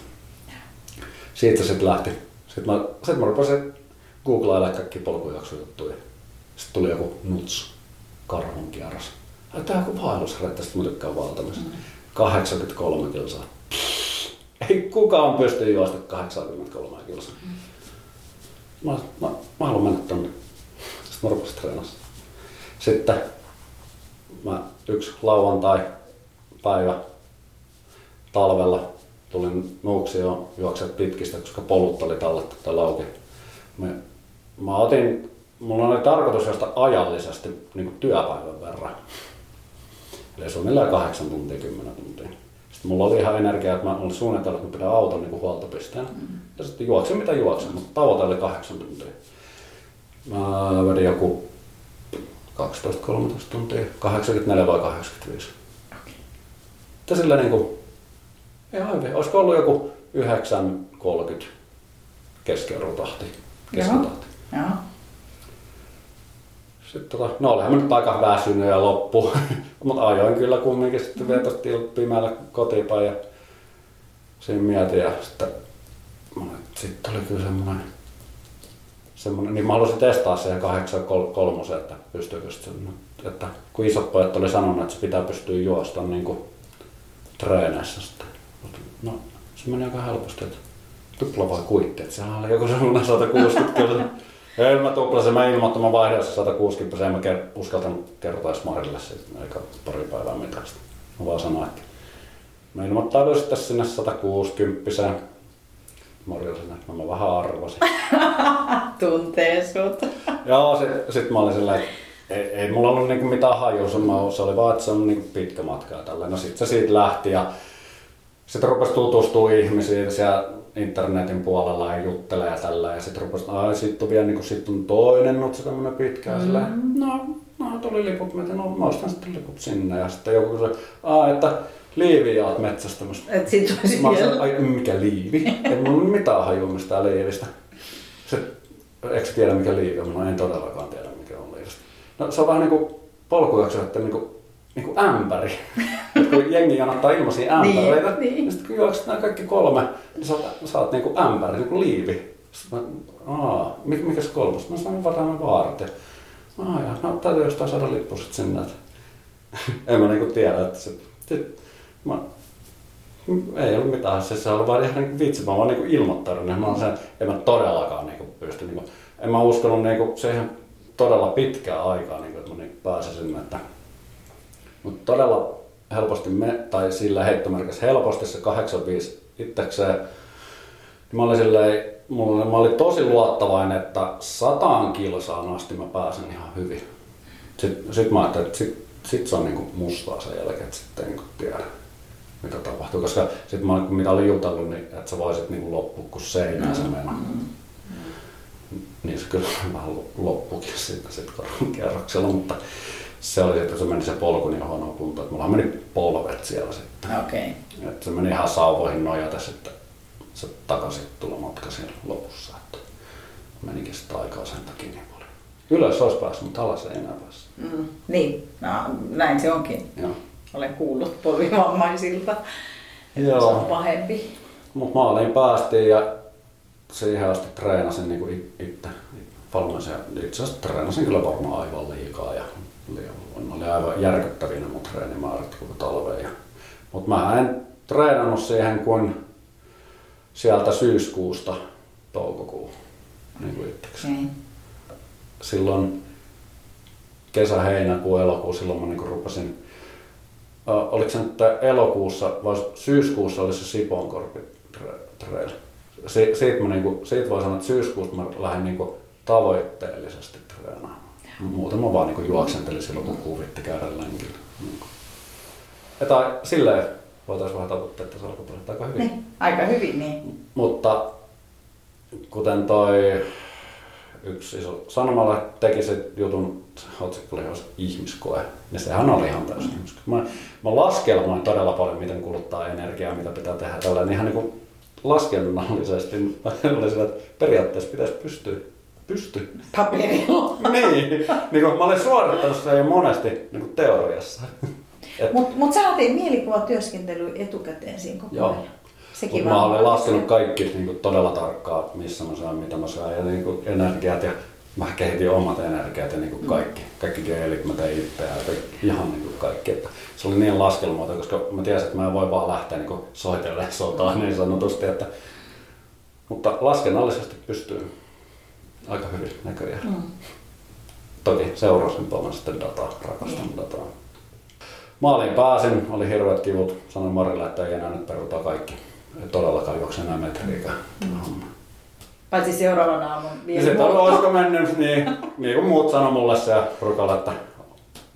Siitä se sitten lähti. Sitten mä, sit mä rupesin googlailemaan kaikki polkujuoksujuttuja. Sitten tuli joku nuts, karhun kierros. Tää on joku vaellusreitti, sitten mä tykkään vaeltamista. 83 kilsaa. Ei kukaan pysty juosta 83 kilsaa. Mä, mä, mä haluan mennä tonne. Sitten mä rupesin treenassa. Sitten mä yksi lauantai päivä talvella tulin Nuuksioon juokset pitkistä, koska polut oli tallettu tai lauki. Mä, mä otin, mulla oli tarkoitus josta ajallisesti niin kuin työpäivän verran. Eli suunnilleen kahdeksan tuntia, kymmenen tuntia. Sitten mulla oli ihan energiaa, että mä olin suunnitellut, että mä pidän auton niin kuin huoltopisteen. Mm. Ja sitten juoksin mitä juoksin, mutta tavoite oli kahdeksan tuntia. Mä vedin joku 12-13 tuntia, 84 vai 85. Okei. Ja sillä niinku, ihan hyvin. Olisiko ollut joku 9.30 keskiarvotahti. Keskitahti. Joo. Sitten tota, no olihan nyt aika väsynyt ja loppu. *laughs* Mutta ajoin kyllä kumminkin sitten vielä tosta pimeällä kotipäin ja siinä mietin ja sitten sitten oli kyllä semmoinen, semmoinen, niin mä halusin testaa siihen 83, että pystyykö sitten, että kun isot pojat oli sanonut, että se pitää pystyä juosta niin kuin treeneissä sitten. No se meni aika helposti, että tupla vai kuitti, että sehän oli joku semmoinen 160 kyllä. Ei mä tuplasin, mä ilmoittin, mä vaihdoin 160, en mä ker- uskaltanut kertoa Marille siitä, eikä pari päivää mitään. Mä vaan sanoin, että mä ilmoittauduin sitten sinne 160 Sinne, että mä vähän arvasin. *laughs* Tuntee sut. *laughs* Joo, sit, sit mä olin silleen, että ei, ei mulla ollut niinku mitään hajua, se, se oli vaan, että se on niinku pitkä matka ja tällä. No sit se siitä lähti ja sitten rupesi tutustua ihmisiin siellä internetin puolella ja juttelee ja tällä. Ja sitten rupesi, ai sit on vielä niinku, sit on toinen nutsi tämmönen pitkä ja silleen, no, no tuli liput, mä, no mä ostan sitten liput sinne. Ja sitten joku kysyi, että liiviä oot metsästämässä. Et sit olisi Mä sanoin, ai mikä liivi? Ei mulla ole mitään hajua mistään liivistä. Se, eikö tiedä mikä liivi on? No en todellakaan tiedä mikä on liivistä. No se on vähän niinku polkujakso, että niinku, niinku ämpäri. *laughs* Et kun jengi janottaa ilmaisia ämpäreitä, Niin, niin. niin sitten kun juokset nämä kaikki kolme, niin sä, oot- sä oot niinku ämpäri, niinku liivi. Sitten mä, aa, mikä, mikä se kolmas? Mä sanoin varmaan vaarat. Aa, ja, no täytyy jostain saada lippu sit sinne. *laughs* En mä niinku tiedä, että se, sit, mä, ei ollut mitään, siis se oli vaan ihan niinku vitsi, mä vaan niinku ilmoittanut, niin mä olen sen, en mä todellakaan niinku pysty, niinku, en mä uskonut niinku siihen todella pitkää aikaa, niinku, että mä niinku pääsisin, että, mutta todella helposti me, tai sillä heittomerkissä helposti se 85 itsekseen, niin mä olin silleen, mulla, mä olin tosi luottavainen, että sataan kilsaan asti mä pääsen ihan hyvin. Sitten sit mä ajattelin, että sit, sit se on niinku mustaa sen jälkeen, että sitten niinku tiedä mitä tapahtuu. Koska sitten mä, mitä olin jutellut, niin että sä voisit niinku loppua kuin seinään se meno. Niin se kyllä *laughs* vähän loppukin sitten kerroksella, mutta se oli, että se meni se polku niin huonoon kuntoon, että mulla meni polvet siellä sitten. Okei. Että se meni ihan sauvoihin nojata sitten se takaisin tulla matka siellä lopussa. Että menikin sitä aikaa sen takia niin paljon. Ylös olisi päässyt, mutta alas ei enää päässyt. Mm. Niin, no, näin se onkin. Joo. Olen kuullut polvivammaisilta, että Joo. se on pahempi. Mutta maaliin päästiin ja siihen asti treenasin niin kuin itse. Ja itse asiassa treenasin kyllä varmaan aivan liikaa ja liian- oli aivan järkyttäviä ne mun treenimäärät koko talven. Ja, mutta mä en treenannut siihen kuin sieltä syyskuusta toukokuun niin kuin itseksi. Niin. silloin kesä, heinäkuu, elokuu, silloin mä niinku rupesin, oliko se nyt elokuussa vai syyskuussa oli se Sipoonkorpi tra- trail. Si- siitä, mä niinku, siitä voi sanoa, että syyskuusta mä lähdin niinku tavoitteellisesti treenaamaan. Muuten mä vaan niinku juoksentelin silloin, kun kuvitti käydä lenkillä. Niinku. Ja tai silleen voitaisiin vähän tavoitteet tässä alkuperäistä aika hyvin. niin. Aika hyvin, niin. Mutta kuten toi yksi iso sanomalla teki se jutun, otsikko oli ihmiskoe, niin sehän oli ihan täysin ihmiskoe. Mä, mä laskelmoin todella paljon, miten kuluttaa energiaa, mitä pitää tehdä tällä, niin ihan niin kuin laskennallisesti mä *laughs* olin sillä, että periaatteessa pitäisi pystyä, pystyä. Paperilla. *laughs* niin, niin kuin mä olin suorittanut sitä jo monesti niin kuin teoriassa. Mutta mut saatiin mielikuvatyöskentely etukäteen siinä koko Joo. ajan. Sekin Mutta mä olen laskenut kaikki niin kuin, todella tarkkaan, missä mä saan, mitä mä saan ja niin kuin, energiat ja mä kehitin omat energiat ja niin kuin kaikki, kaikki geelit mä tein itse ja kaikki, ihan niin kuin kaikki. Että se oli niin laskelmoita, koska mä tiesin, että mä en voi vaan lähteä niin kuin soitellen *laughs* sotaan niin sanotusti. Että, mutta laskennallisesti pystyy aika hyvin näköjään. Mm. Toki seurasin paljon sitten dataa, rakastan dataa. Maaliin pääsin, oli hirveät kivut. Sanoin Marille, että ei enää nyt peruta kaikki. Todellakaan juokse enää metriäkään. Mm. Paitsi seuraavan aamun Ja vielä sitten muutto. olisiko mennyt, niin, niin kuin muut sanoi mulle se Rukalla, että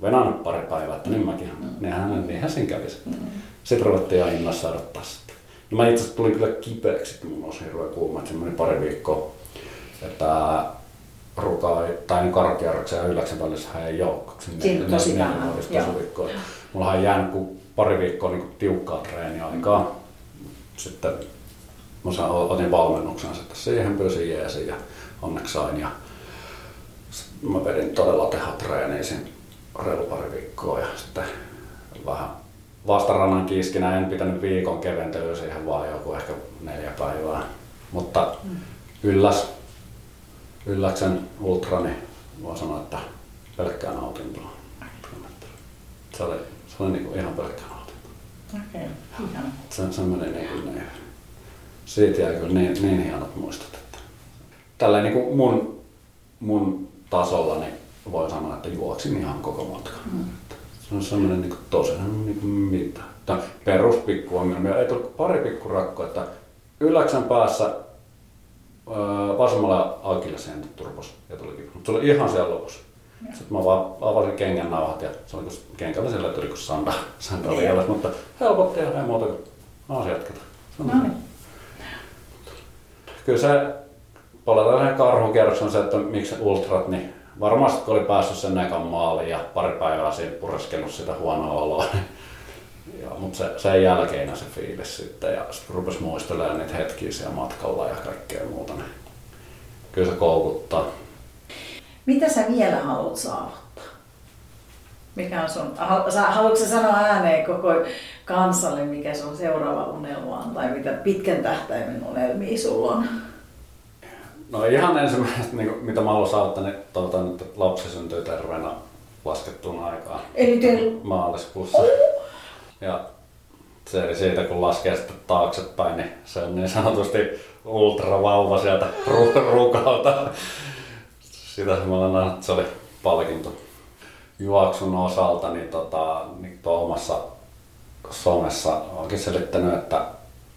venannut pari päivää, että niin mäkin. Niinhän, niinhän siinä kävisi. Sitten ruvettiin ihan innoissa odottaa sitä. No mä itse asiassa tulin kyllä kipeäksi, kun mulla olisi hirveä kuuma, että se meni pari viikkoa. Että rukaa tai niin karkierroksen ja yläksen välissä ei ole. Siinä on tosi vähän. Mulla on jäänyt pari viikkoa niin tiukkaa treeniaikaa. Sitten mä saan, otin valmennuksen sitten siihen, pyysin jeesin ja onneksi sain. Ja mä vedin todella tehotreeniä siinä reilu pari viikkoa ja sitten vähän vastarannan kiiskinä en pitänyt viikon keventelyä siihen vaan joku ehkä neljä päivää. Mutta ylläs, ylläksen ultra, niin voi sanoa, että pelkkää nautintoa. Se oli, se oli niin kuin ihan pelkkää. Okei, ihana. Se, se meni niin kuin niin. Siitä jäi kyllä niin, niin hienot muistot. Että tällä niin kuin mun, mun tasolla niin voi sanoa, että juoksin ihan koko matka. Mm. Se on semmoinen niin tosi niin kuin mitä. Tämä peruspikkuongelmia. Ei tullut pari pikkurakkoa, että ylläksen päässä öö, vasemmalla akilleseen turpos ja tuli kipu. Mutta se oli ihan siellä lopussa. Sitten mä vaan avasin kengän nauhat ja se oli kun kenkällä sillä tuli kuin sanda, sanda oli jäljessä, mutta helpotti ja ei muuta kuin. Se on No niin. Kyllä se, palataan tähän karhukierroksen se, että miksi ultrat, niin varmasti kun oli päässyt sen ekan maaliin ja pari päivää siinä pureskellut sitä huonoa oloa. Ja, mutta se, sen jälkeen se fiilis sitten ja sitten rupesi muistelemaan niitä hetkiä siellä matkalla ja kaikkea muuta. Niin kyllä se koukuttaa. Mitä sä vielä haluat saavuttaa? Mikä on sun, haluatko sä sanoa ääneen koko kansalle, mikä sun seuraava unelma on, tai mitä pitkän tähtäimen unelmia sulla on? No ihan ensimmäistä, niin kuin, mitä mä haluan saavuttaa, niin toivotan, että lapsi syntyy terveenä laskettuun aikaan Eli te... maaliskuussa. Ja se eli siitä, kun laskee sitten taaksepäin, niin se on niin sanotusti ultravauva sieltä ru- rukalta. Sitä mä olen että se oli palkinto. Juoksun osalta, niin, tota, niin omassa somessa onkin selittänyt, että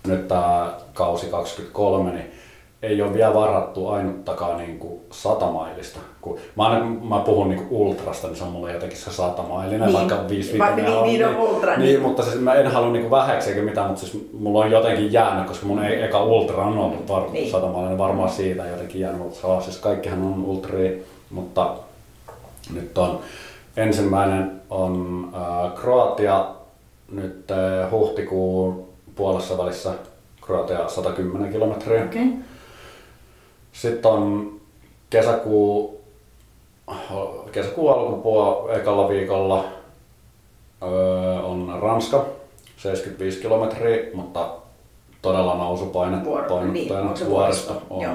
nyt tämä kausi 23, niin ei ole vielä varattu ainuttakaan niin kuin satamailista. Kun mä, aina, mä puhun niin kuin ultrasta, niin se on mulle jotenkin se satamailinen, Niin. vaikka 5 Vaikka niin- niin on ultra, Niin, niin. mutta siis mä en halua niin vähäksi eikä mitään, mutta siis mulla on jotenkin jäänyt, koska mun e- eka ultra on ollut var- Niin. satamailinen, varmaan siitä jotenkin jäänyt, mutta se on, siis kaikkihan on ultria, mutta nyt on ensimmäinen on äh, Kroatia nyt äh, huhtikuun puolessa välissä Kroatia 110 kilometriä. Okay. Sitten on kesäkuu, kesäkuun alkupuolella ekalla viikolla öö, on Ranska, 75 kilometriä, mutta todella nousupaine Vuoro- niin, se vuoristo. vuoristo? On. Joo.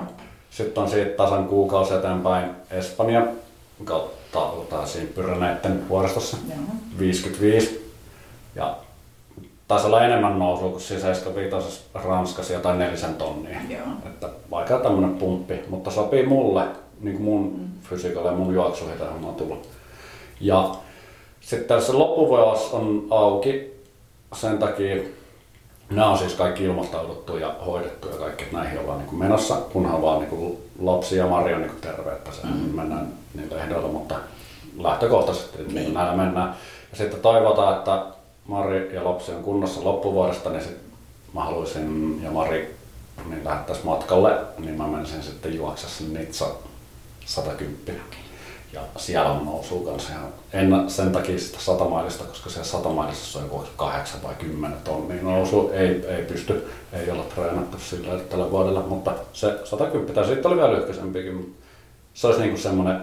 Sitten on siitä tasan kuukausi eteenpäin Espanja kautta siinä Pyreneiden vuoristossa Joo. 55. Ja taisi olla enemmän nousua kuin siis 75 Ranskassa jotain nelisen tonnia. Joo. Että vaikka tämmönen pumppi, mutta sopii mulle, niin kuin mun mm. fysiikalle ja mun juoksuihin tähän on tullut. Ja sitten tässä loppuvuosi on auki sen takia, nämä on siis kaikki ilmoittauduttu ja hoidettu ja kaikki, että näihin ollaan niin kuin menossa, kunhan vaan niin kuin lapsi ja Mari on niin kuin terve, että se mm. mennään niillä ehdoilla, mutta lähtökohtaisesti niin näillä mennään. Ja sitten toivotaan, että Mari ja lapsi on kunnossa loppuvuodesta, niin sit mä haluaisin ja Mari niin lähdettäisiin matkalle, niin mä menisin sitten juoksa sen Nitsa 110. Ja siellä on nousu kanssa. Ja en sen takia sitä satamailista, koska siellä satamailissa on joku 8 vai 10 tonnia nousu. Ei, ei pysty, ei olla treenattu sillä tällä vuodella, mutta se 110, tai sitten oli vielä lyhkäisempikin. Se olisi niinku semmoinen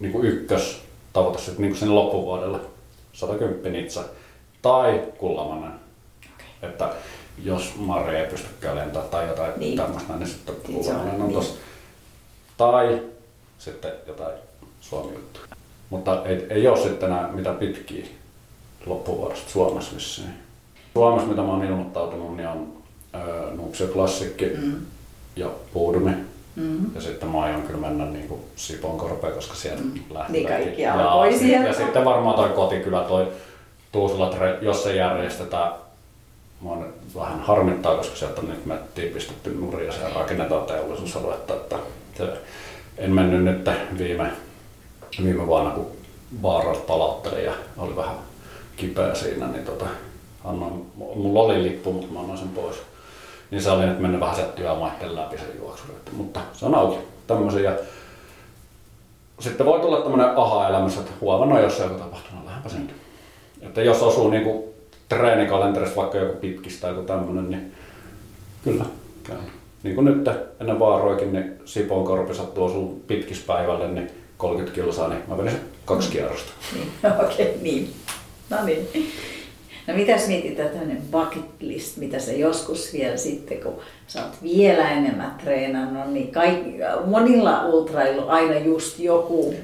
niinku ykkös tavoite sitten niinku sinne loppuvuodelle. 110 nitsa. Tai kullamanen. Okay. Että jos Mari ei pysty lentämään tai jotain Niin. tämmöistä, niin sitten Niin kullamanen on niin. tossa. Tai sitten jotain suomi juttu. Mutta ei, ei ole sitten enää mitä pitkiä loppuvuodesta Suomessa vissiin. Suomessa, mitä mä oon ilmoittautunut, niin on öö, Nuuksio Klassikki Mm. ja Puudumi. Mm. Ja sitten mä aion kyllä mennä niin kuin Sipoonkorpeen, koska sieltä mm. lähtee. Niin kaikki ja, alkoi sit- sieltä. ja sitten varmaan toi kotikylä, toi Tuusula, jos se järjestetään, mua nyt vähän harmittaa, koska sieltä on nyt mettiin pistetty nurin ja siellä rakennetaan teollisuusaluetta. Että se, en mennyt nyt viime, viime vuonna, kun Baaros palautteli ja oli vähän kipeä siinä, niin tota, annoin, mulla oli lippu, mutta mä annoin sen pois. Niin se oli nyt mennyt vähän se työmaiden läpi se juoksu. Mutta se on auki. Tämmöisiä. Ja sitten voi tulla tämmöinen aha-elämys, että huomenna jos se joku tapahtunut, lähdenpä sen. Että jos osuu niinku treenikalenterissa vaikka joku pitkistä tai joku tämmöinen, niin kyllä käy. Niin kuin nyt ennen vaaroikin, niin Sipon korpi sattuu osuu pitkispäivälle, niin 30 kilsaa, niin mä venin kaksi kierrosta. Niin, *laughs* okei, okay, niin. No niin. No mitäs mietitään tämmöinen bucket list, mitä sä joskus vielä sitten, kun sä oot vielä enemmän treenannut, niin kaikki, monilla ultrailu aina just joku,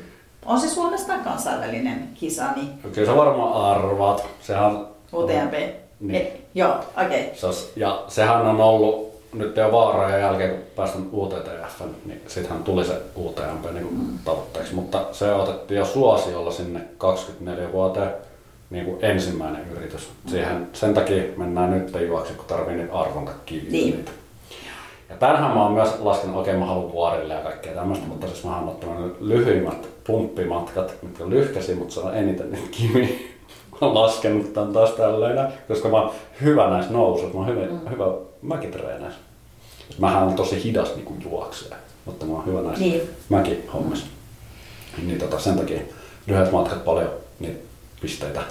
on se Suomesta kansainvälinen kisa, niin Kyllä sä varmaan arvaat. Sehän, UTMP. Niin. Eh, joo, okei. Okay. se ja sehän on ollut nyt jo vaarojen jälkeen, kun päästän UTTF, niin sittenhän tuli se UTMP niin kuin tavoitteeksi. Mutta se otettiin jo suosiolla sinne 24 vuoteen niin kuin ensimmäinen yritys. Siihen, sen takia mennään nyt juoksi, kun tarvii niitä arvonta kiinni. Niin. Ja tämähän mä oon myös laskenut, okei mä haluan vuorille ja kaikkea tämmöistä, mutta siis mä oon ottanut lyhyimmät pumppimatkat, mitkä lyhkäsi, mutta se on eniten niitä kimi. Mä oon laskenut tän taas tälleen, koska mä oon hyvä näissä nousuissa, mä oon hyvä, mm. hyvä mäkitreeneissä. Mähän on tosi hidas niin kuin juoksee, mutta mä oon hyvä näissä Niin. mäkihommissa. Niin tota, sen takia lyhyet matkat paljon niitä pisteitä.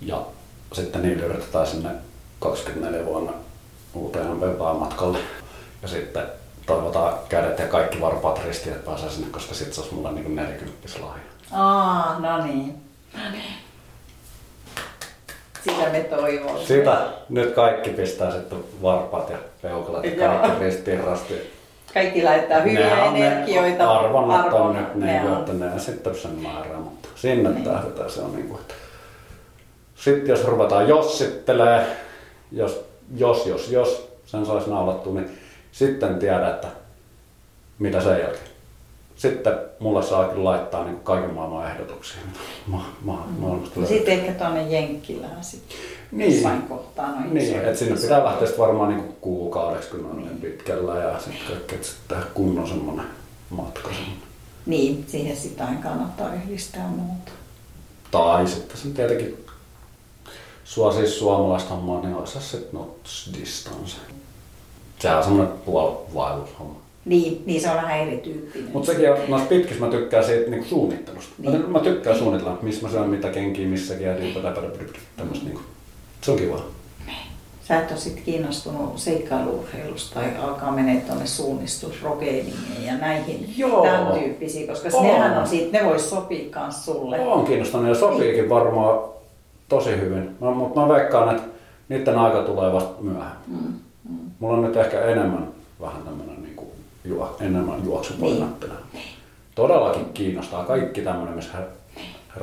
Ja sitten niillä yritetään sinne 24 vuonna UTMP matkalle. Ja sitten toivotaan kädet ja kaikki varpaat ristiin, että pääsee sinne, koska sitten se olisi mulla niin 40 lahja. Aa, no niin. No niin. Sitä me toivomme. Sitä nyt kaikki pistää sitten varpaat ja peukalat ja kaikki ristiin rastiin. Kaikki laittaa hyviä Ne on ne energioita. Arvonnat on Arvonnat, nyt ne niin, on. että ne sitten sen määrää, mutta sinne Niin. tähdetään se on niin kuin, että sitten jos ruvetaan jossittelee, jos, jos, jos, jos sen saisi naulattua, niin sitten tiedä, että mitä sen jälkeen. Sitten mulle saa kyllä laittaa niin kaiken maailman ehdotuksia. *laughs* Ma, ma, maailmasta No sitten ehkä tuonne Jenkkilään sitten. Niin. Jossain kohtaa noin Niin, isoja että sinne pitää lähteä sitten varmaan niin kuukaudeksi, kun on niin pitkällä ja sitten kaikki, että sitten kunnon semmoinen matka. Semmoinen. Niin, siihen sitä aina kannattaa yhdistää muuta. Tai sitten sen tietenkin suosii suomalaista hommaa, niin olisi se sitten Notch Distance. Sehän on semmoinen puolivaellushomma. Niin, niin se on vähän erityyppinen. Mutta sekin on, noissa pitkissä mä tykkään siitä niinku suunnittelusta. Niin. mä tykkään suunnitella, missä mä syön mitä kenkiä missäkin ja niin tämmöistä niinku. Se on kiva. Sä et ole sit kiinnostunut seikkailuurheilusta tai alkaa menee tuonne suunnistusrokeiniin ja näihin Joo. tämän tyyppisiin, koska On. nehän on sit, ne vois sopia kans sulle. On kiinnostunut ja sopiikin varmaan tosi hyvin. Mutta mä veikkaan, että niiden aika tulee vasta myöhään. Mm. Mulla on nyt ehkä enemmän vähän tämmönen niinku juo, enemmän juoksupoinattina. Todellakin kiinnostaa kaikki tämmönen, missä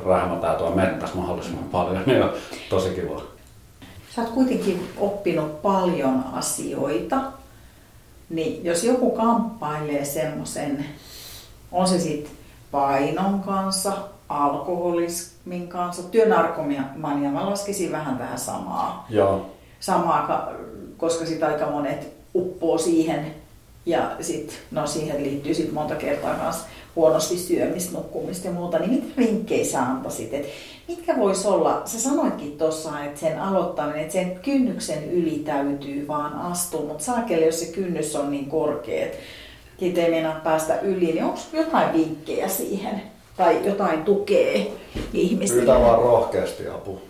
rähmätään tuolla mettässä mahdollisimman paljon, *laughs* niin on tosi kiva. Sä oot kuitenkin oppinut paljon asioita, niin jos joku kamppailee semmoisen, on se sitten painon kanssa, alkoholismin kanssa, työnarkomania, mä laskisin vähän tähän samaa, Joo, samaa ka- koska sit aika monet uppoo siihen ja sit, no siihen liittyy sit monta kertaa myös huonosti syömistä, nukkumista ja muuta, niin mitä vinkkejä sä antaisit? Et mitkä vois olla, sä sanoitkin tuossa, että sen aloittaminen, että sen kynnyksen yli täytyy vaan astua, mutta saakeli, jos se kynnys on niin korkea, että ei meinaa päästä yli, niin onko jotain vinkkejä siihen? Tai jotain tukee ihmisille? pyytää vaan rohkeasti apu.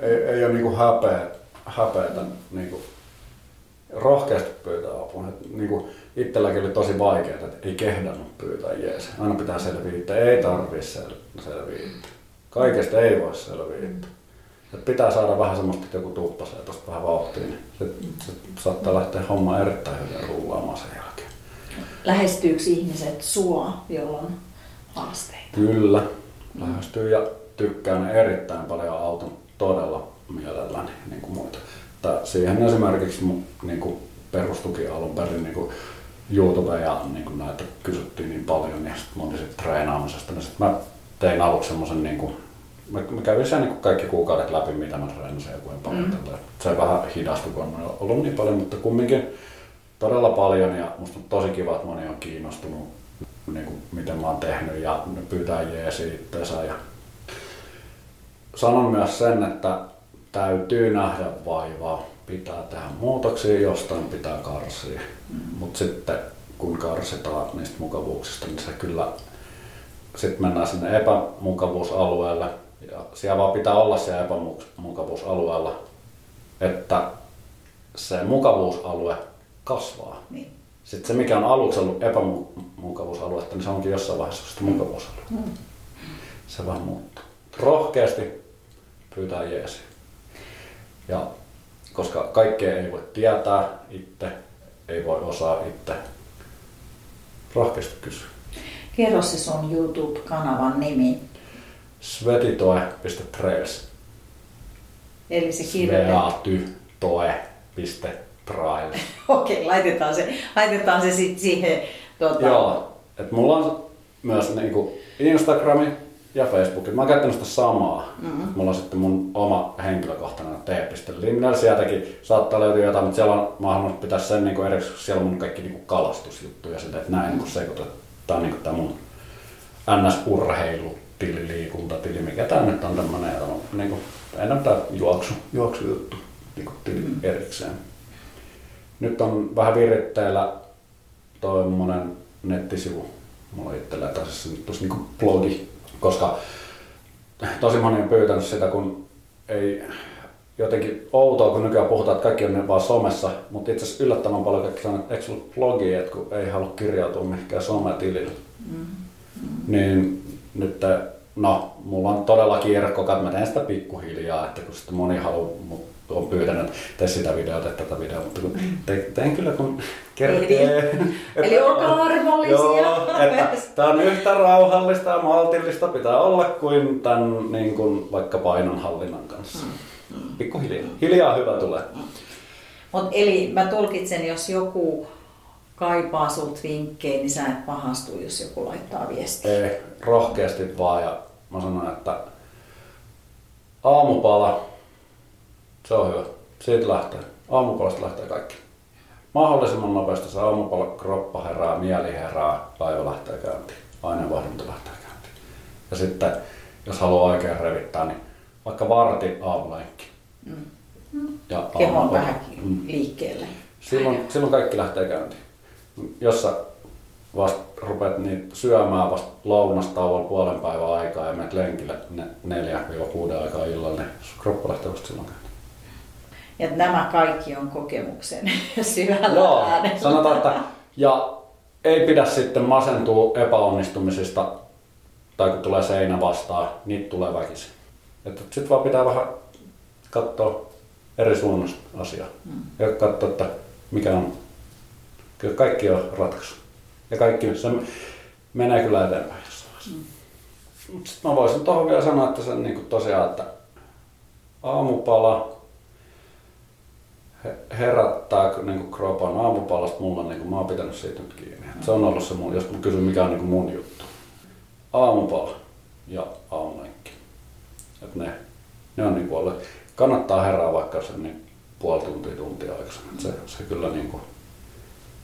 Ei, ei ole niinku häpeä, häpeätä. Niinku, rohkeasti pyytää apua. Niinku, itselläkin oli tosi vaikeaa, että ei kehdannut pyytää jees. Aina pitää selviä. Ei tarvii sel- selviä. Kaikesta ei voi selviä. Et pitää saada vähän semmoista, että joku tuppasee tuosta vähän vauhtia, niin sit, sit saattaa lähteä homma erittäin hyvin rullaamaan sen jälkeen. Lähestyykö ihmiset sua, jolla on haasteita? Kyllä, lähestyy ja tykkään erittäin paljon auton todella mielelläni niin kuin muita. Tää, siihen esimerkiksi mun, niin kuin perustukin alun perin niin kuin YouTube ja niin kuin näitä kysyttiin niin paljon, niin sitten mä olin sit treenaamisesta. Niin sit mä tein aluksi semmoisen, niin kuin, mä, mä kävin sen niin kuin kaikki kuukaudet läpi, mitä mä treenasin ja kuinka paljon. Mm. Se vähän hidastui, kun on ollut niin paljon, mutta kumminkin todella paljon ja musta on tosi kiva, että moni on kiinnostunut niin kuin, miten mä oon tehnyt ja ne pyytää jeesi itteensä. Ja sanon myös sen, että täytyy nähdä vaivaa. Pitää tehdä muutoksia, jostain pitää karsia. Mutta sitten kun karsitaan niistä mukavuuksista, niin se kyllä sitten mennään sinne epämukavuusalueelle. Ja siellä vaan pitää olla siellä epämukavuusalueella, että se mukavuusalue kasvaa. Niin. Sitten se, mikä on aluksi ollut epämukavuusaluetta, niin se onkin jossain vaiheessa sitten mukavuusalue. Mm. Se vaan muuttuu. Rohkeasti pyytää jeesi. Ja koska kaikkea ei voi tietää itse, ei voi osaa itse, rohkeasti kysyä. Kerro se sun YouTube-kanavan nimi. Svetitoe.trails. Eli se kirjoitetaan. *laughs* Okei, okay, laitetaan se, laitetaan se sitten siihen. Tuota... Joo, että mulla on myös niinku Instagrami ja Facebook. Mä oon käyttänyt sitä samaa. Mm-hmm. Mulla on sitten mun oma henkilökohtainen t.limnel. Sieltäkin saattaa löytyä jotain, mutta siellä on mahdollisuus pitää sen niinku erikseen, koska siellä on mun kaikki niinku kalastusjuttuja. Sitä, että näin niinku sekoitetaan. Tää on niinku tää mun NS-urheilu tili, liikuntatili, mikä tää nyt on tämmönen, että on niinku, enää tää juoksu, juoksujuttu niinku tili mm. erikseen. Nyt on vähän viritteillä toimmonen nettisivu. Mulla on itsellä tässä nyt tossa niinku blogi, koska tosi moni on pyytänyt sitä, kun ei jotenkin outoa, kun nykyään puhutaan, että kaikki on vaan somessa, mutta itse asiassa yllättävän paljon kaikki sanoo, että eikö sulla blogi, että kun ei halua kirjautua mihinkään sometilille. Mm. Niin nyt, no, mulla on todella kiire koko ajan, mä teen sitä pikkuhiljaa, että kun sitten moni haluaa, on pyytänyt, tee sitä videota, tee tätä videota, mutta kun te, teen kyllä kun kerkee. Eli, eli olkaa armollisia. Joo, että tämä on yhtä rauhallista ja maltillista pitää olla kuin tämän niin kuin vaikka painonhallinnan kanssa. Pikkuhiljaa. Hiljaa hyvä tulee. Mut eli mä tulkitsen, jos joku kaipaa sulta vinkkejä, niin sä et pahastu, jos joku laittaa viestiä. Ei, rohkeasti vaan ja mä sanon, että aamupala, se on hyvä. Siitä lähtee. Aamupalasta lähtee kaikki. Mahdollisimman nopeasti se aamupala, kroppa herää, mieli herää, laiva lähtee käyntiin. Aineenvaihdunta lähtee käyntiin. Ja sitten, jos haluaa oikein revittää, niin vaikka varti aamulenkki. Mm. Ja Keho on vähän mm. liikkeelle. Silloin, silloin kaikki lähtee käyntiin. Jos sä vasta rupeat niin syömään vasta lounastauolla puolen päivän aikaa ja menet lenkille ne 4-6 aikaa illalla, niin kroppa lähtee vasta silloin käyntiin. Ja nämä kaikki on kokemuksen *laughs* syvällä Joo, äänellä. sanotaan, että ja ei pidä sitten masentua epäonnistumisista tai kun tulee seinä vastaan, niitä tulee väkisin. Sitten vaan pitää vähän katsoa eri suunnasta asiaa mm. ja katsoa, että mikä on. Kyllä kaikki on ratkaisu. Ja kaikki se menee kyllä eteenpäin jossain vaiheessa. Mm. Sitten mä voisin tuohon vielä sanoa, että se niin tosiaan, että aamupala, herättää niin kuin kropan aamupalasta mulla, niin kuin mä oon pitänyt siitä nyt kiinni. Se on ollut se mun, jos mä kysyn mikä on niin kuin mun juttu. Aamupala ja aamulenkki. Et ne, ne on niin kuin ollut. Kannattaa herää vaikka sen niin puoli tuntia, tuntia aikaisemmin. Se, se kyllä niin kuin,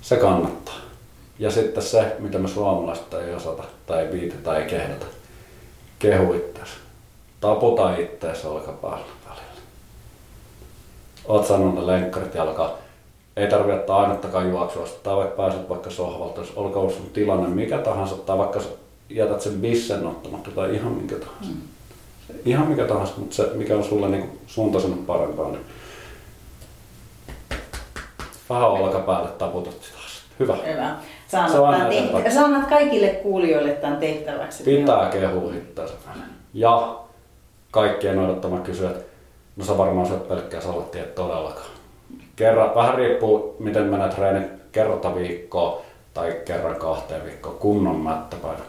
se kannattaa. Ja sitten se, mitä me suomalaiset ei osata tai ei tai kehdata. Kehu itseäsi. Taputa itseäsi olkapäällä oot sanonut ne lenkkarit jalka, ei tarvitse ottaa ainuttakaan juoksua, tai vaikka pääset vaikka sohvalta, jos olkoon sun tilanne mikä tahansa, tai vaikka jätät sen bissen ottamatta tai ihan minkä tahansa. Mm. Ihan mikä tahansa, mutta se mikä on sulle niin suuntaisen parempaa, niin vähän olkapäälle taputat sitä. Hyvä. Hyvä. Tehtä- annat kaikille kuulijoille tämän tehtäväksi. Pitää kehua itseänsä. Ja kaikkien odottama kysyä, että No sä varmaan syöt pelkkää salattia, todellakaan. Kerran, vähän riippuu miten menee treenit, kerta viikkoa tai kerran kahteen viikkoon kunnon mättäpäivä.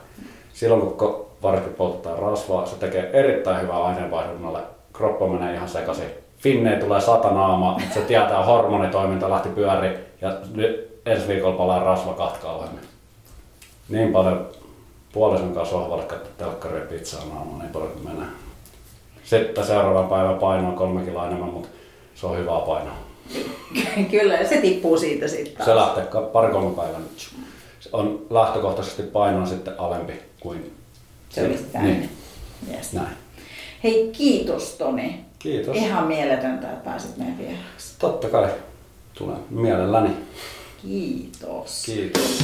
Silloin kun varsinkin poltetaan rasvaa, se tekee erittäin hyvää aineenvaihdunnalle. Kroppa menee ihan sekaisin. Finne tulee satanaama, se tietää *laughs* hormonitoiminta lähti pyöri ja nyt ensi viikolla palaa rasva kauemmin. Niin paljon puolison kanssa sohvalle katsoa telkkaria ja pizzaa aamulla, niin paljon menee. Sitten seuraavan päivän paino on kolme kiloa enemmän, mutta se on hyvää painoa. *laughs* Kyllä, se tippuu siitä sitten Se lähtee pari-kolme päivän. Se on lähtökohtaisesti paino sitten alempi kuin se olisi niin. Yes. Näin. Hei, kiitos Toni. Kiitos. Ihan mieletöntä, että pääsit meidän vieraaksi. Totta kai. Tulen mielelläni. Kiitos. Kiitos.